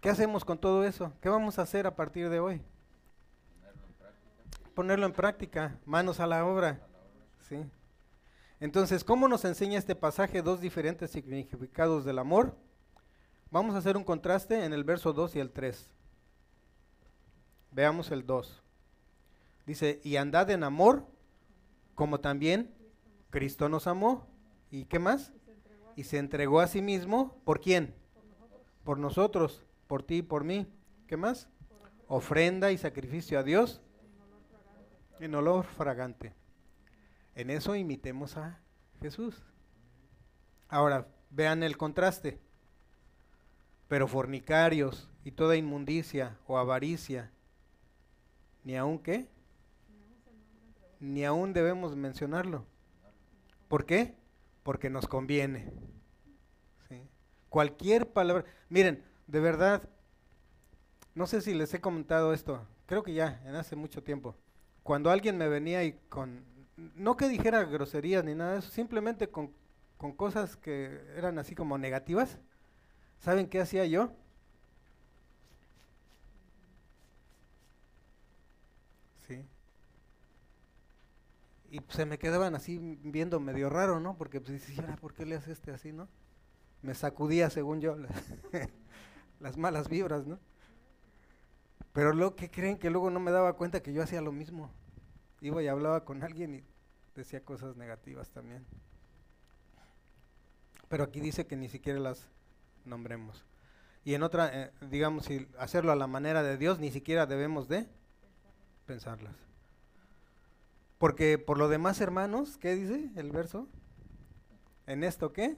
¿qué hacemos con todo eso? ¿Qué vamos a hacer a partir de hoy? Ponerlo en práctica, manos a la obra. Sí. Entonces, ¿cómo nos enseña este pasaje dos diferentes significados del amor? Vamos a hacer un contraste en el verso 2 y el 3. Veamos el 2. Dice, y andad en amor, como también Cristo nos amó. ¿Y qué más? Y se entregó a sí mismo. ¿Por quién? Por nosotros, por ti y por mí. ¿Qué más? Ofrenda y sacrificio a Dios en olor fragante. En eso imitemos a Jesús. Ahora, vean el contraste. Pero fornicarios y toda inmundicia o avaricia, ni aun qué, ni aún debemos mencionarlo. ¿Por qué? Porque nos conviene. ¿sí? Cualquier palabra, miren, de verdad, no sé si les he comentado esto, creo que ya, en hace mucho tiempo. Cuando alguien me venía y con, no que dijera groserías ni nada de eso, simplemente con, con cosas que eran así como negativas, ¿saben qué hacía yo? Sí. Y se me quedaban así viendo medio raro, ¿no? Porque pues dices, "¿Y ahora por qué le hace este así, no? Me sacudía, según yo, las, las malas vibras, ¿no? Pero lo que creen que luego no me daba cuenta que yo hacía lo mismo. Y hablaba con alguien y decía cosas negativas también. Pero aquí dice que ni siquiera las nombremos. Y en otra, eh, digamos, si hacerlo a la manera de Dios, ni siquiera debemos de pensarlas. Porque por lo demás, hermanos, ¿qué dice el verso? ¿En esto qué?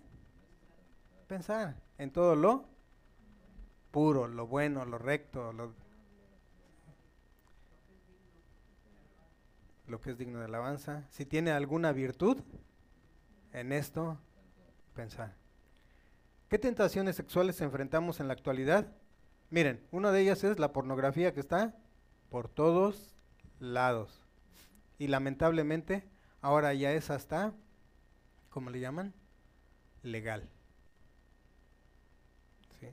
Pensar. En todo lo puro, lo bueno, lo recto, lo, lo que es digno de alabanza. Si tiene alguna virtud, en esto pensar. ¿Qué tentaciones sexuales enfrentamos en la actualidad? Miren, una de ellas es la pornografía que está por todos lados. Y lamentablemente ahora ya es hasta, ¿cómo le llaman? Legal. Sí.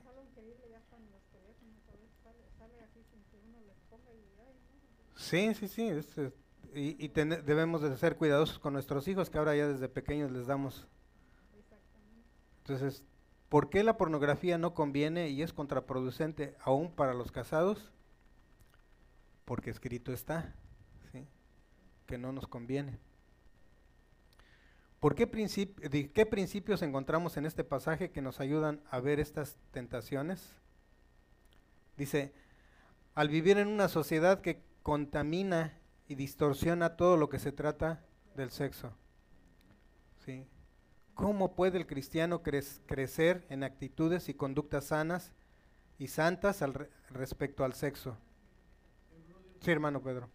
Sí, sí, sí. es, y debemos de ser cuidadosos con nuestros hijos, que ahora ya desde pequeños les damos. Entonces, ¿por qué la pornografía no conviene y es contraproducente aún para los casados? Porque escrito está, ¿sí? que no nos conviene. ¿Por qué, qué principios encontramos en este pasaje que nos ayudan a ver estas tentaciones? Dice, al vivir en una sociedad que contamina y distorsiona todo lo que se trata del sexo. ¿sí? ¿Cómo puede el cristiano crec- crecer en actitudes y conductas sanas y santas al re- respecto al sexo? Sí, hermano Pedro.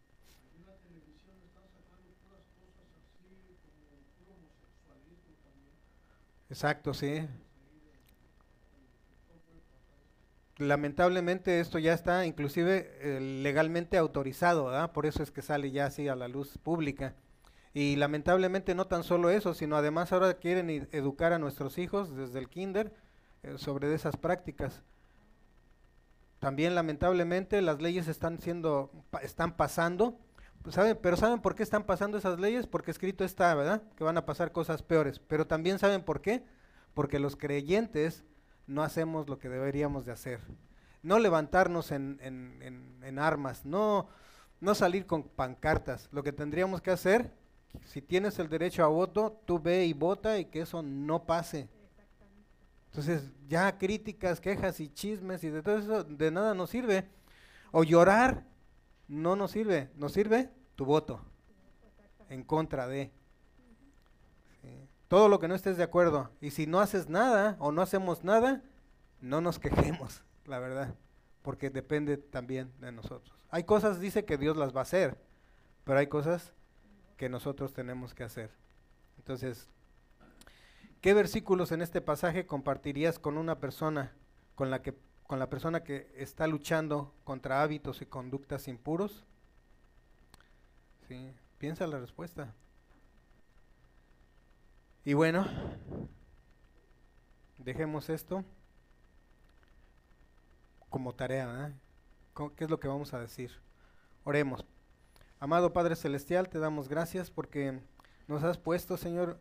Exacto, sí. Lamentablemente esto ya está inclusive eh, legalmente autorizado, ¿verdad? Por eso es que sale ya así a la luz pública. Y lamentablemente no tan solo eso, sino además ahora quieren ed- educar a nuestros hijos desde el kinder eh, sobre esas prácticas. También lamentablemente las leyes están siendo están pasando ¿saben? Pero ¿saben por qué están pasando esas leyes? Porque escrito está, ¿verdad? Que van a pasar cosas peores. Pero también ¿saben por qué? Porque los creyentes no hacemos lo que deberíamos de hacer. No levantarnos en, en, en, armas, no, no salir con pancartas. Lo que tendríamos que hacer, si tienes el derecho a voto, tú ve y vota y que eso no pase. Entonces, ya críticas, quejas y chismes y de todo eso, de nada nos sirve. O llorar, no nos sirve. Nos sirve tu voto en contra de. Todo lo que no estés de acuerdo. Y si no haces nada o no hacemos nada, no nos quejemos, la verdad. Porque depende también de nosotros. Hay cosas, dice que Dios las va a hacer, pero hay cosas que nosotros tenemos que hacer. Entonces, ¿qué versículos en este pasaje compartirías con una persona con la que con la persona que está luchando contra hábitos y conductas impuros? Sí, piensa la respuesta. Y bueno, dejemos esto como tarea, ¿verdad? ¿Qué es lo que vamos a decir? Oremos. Amado Padre Celestial, te damos gracias porque nos has puesto, Señor,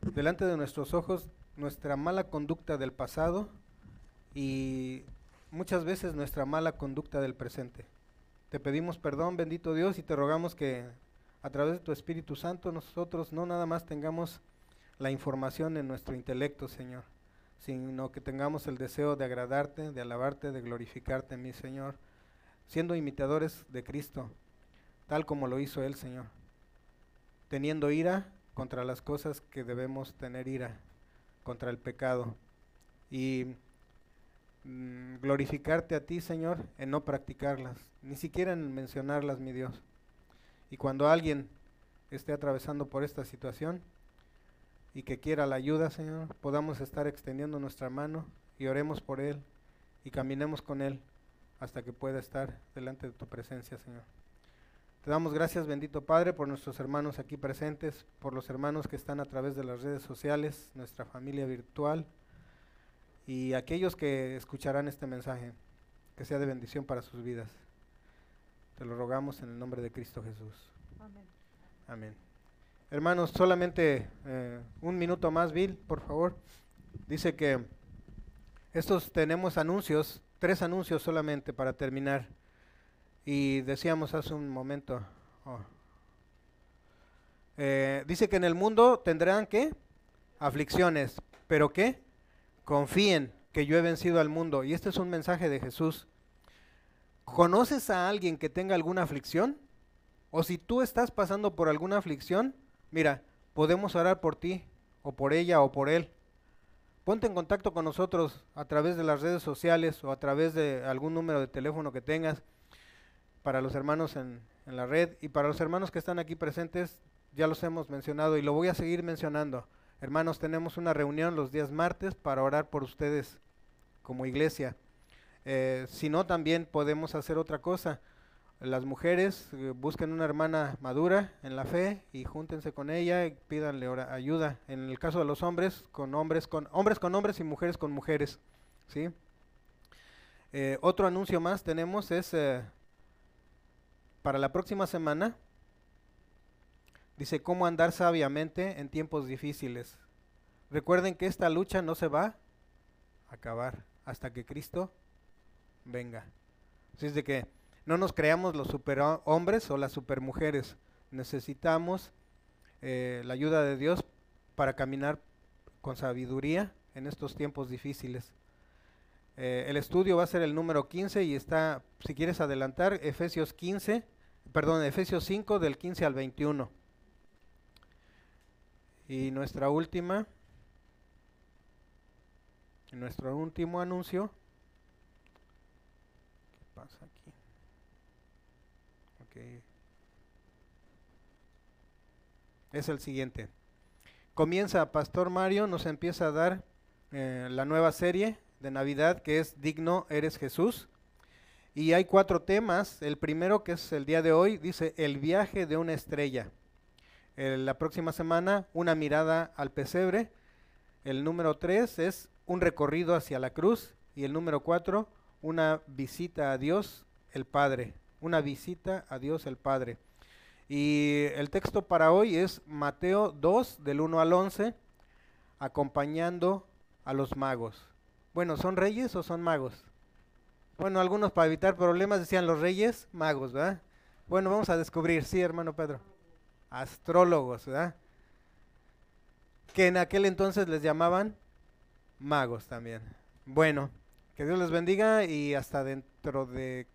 delante de nuestros ojos nuestra mala conducta del pasado y muchas veces nuestra mala conducta del presente. Te pedimos perdón, bendito Dios, y te rogamos que a través de tu Espíritu Santo nosotros no nada más tengamos la información en nuestro intelecto, Señor, sino que tengamos el deseo de agradarte, de alabarte, de glorificarte, mi Señor, siendo imitadores de Cristo, tal como lo hizo Él, Señor, teniendo ira contra las cosas que debemos tener ira, contra el pecado, y mm, glorificarte a ti, Señor, en no practicarlas, ni siquiera en mencionarlas, mi Dios. Y cuando alguien esté atravesando por esta situación y que quiera la ayuda, Señor, podamos estar extendiendo nuestra mano y oremos por él y caminemos con él hasta que pueda estar delante de tu presencia, Señor. Te damos gracias, bendito Padre, por nuestros hermanos aquí presentes, por los hermanos que están a través de las redes sociales, nuestra familia virtual y aquellos que escucharán este mensaje, que sea de bendición para sus vidas. Te lo rogamos en el nombre de Cristo Jesús. Amén. Amén. Hermanos, solamente eh, un minuto más, Bill, por favor. Dice que estos tenemos anuncios, tres anuncios solamente para terminar. Y decíamos hace un momento, oh. eh, dice que en el mundo tendrán que aflicciones, pero que confíen que yo he vencido al mundo. Y este es un mensaje de Jesús. ¿Conoces a alguien que tenga alguna aflicción? O si tú estás pasando por alguna aflicción, mira, podemos orar por ti, o por ella, o por él. Ponte en contacto con nosotros a través de las redes sociales o a través de algún número de teléfono que tengas para los hermanos en, la red y para los hermanos que están aquí presentes, ya los hemos mencionado y lo voy a seguir mencionando. Hermanos, tenemos una reunión los días martes para orar por ustedes como iglesia. Eh, si no, también podemos hacer otra cosa. Las mujeres eh, busquen una hermana madura en la fe y júntense con ella y pídanle ayuda. En el caso de los hombres, con hombres con hombres con hombres y mujeres con mujeres. ¿sí? Eh, otro anuncio más tenemos es para la próxima semana. Dice cómo andar sabiamente en tiempos difíciles. Recuerden que esta lucha no se va a acabar hasta que Cristo venga. Así es de que no nos creamos los superhombres o las supermujeres. Necesitamos eh, la ayuda de Dios para caminar con sabiduría en estos tiempos difíciles. Eh, el estudio va a ser el número 15 y está, si quieres adelantar, Efesios 15, perdón, Efesios 5 del 15 al 21. Y nuestra última, nuestro último anuncio pasa aquí? Es el siguiente. Comienza Pastor Mario, nos empieza a dar eh, la nueva serie de Navidad que es Digno eres Jesús. Y hay cuatro temas. El primero, que es el día de hoy, dice el viaje de una estrella. la próxima semana, una mirada al pesebre. El número tres es un recorrido hacia la cruz. Y el número cuatro, una visita a Dios el Padre, una visita a Dios el Padre. Y el texto para hoy es Mateo 2, del 1 al 11, acompañando a los magos. Bueno, ¿son reyes o son magos? Bueno, algunos para evitar problemas decían los reyes magos, ¿verdad? Bueno, vamos a descubrir, sí, hermano Pedro. Astrólogos, ¿verdad? Que en aquel entonces les llamaban magos también. Bueno, que Dios les bendiga y hasta dentro de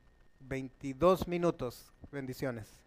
22 minutos. Bendiciones.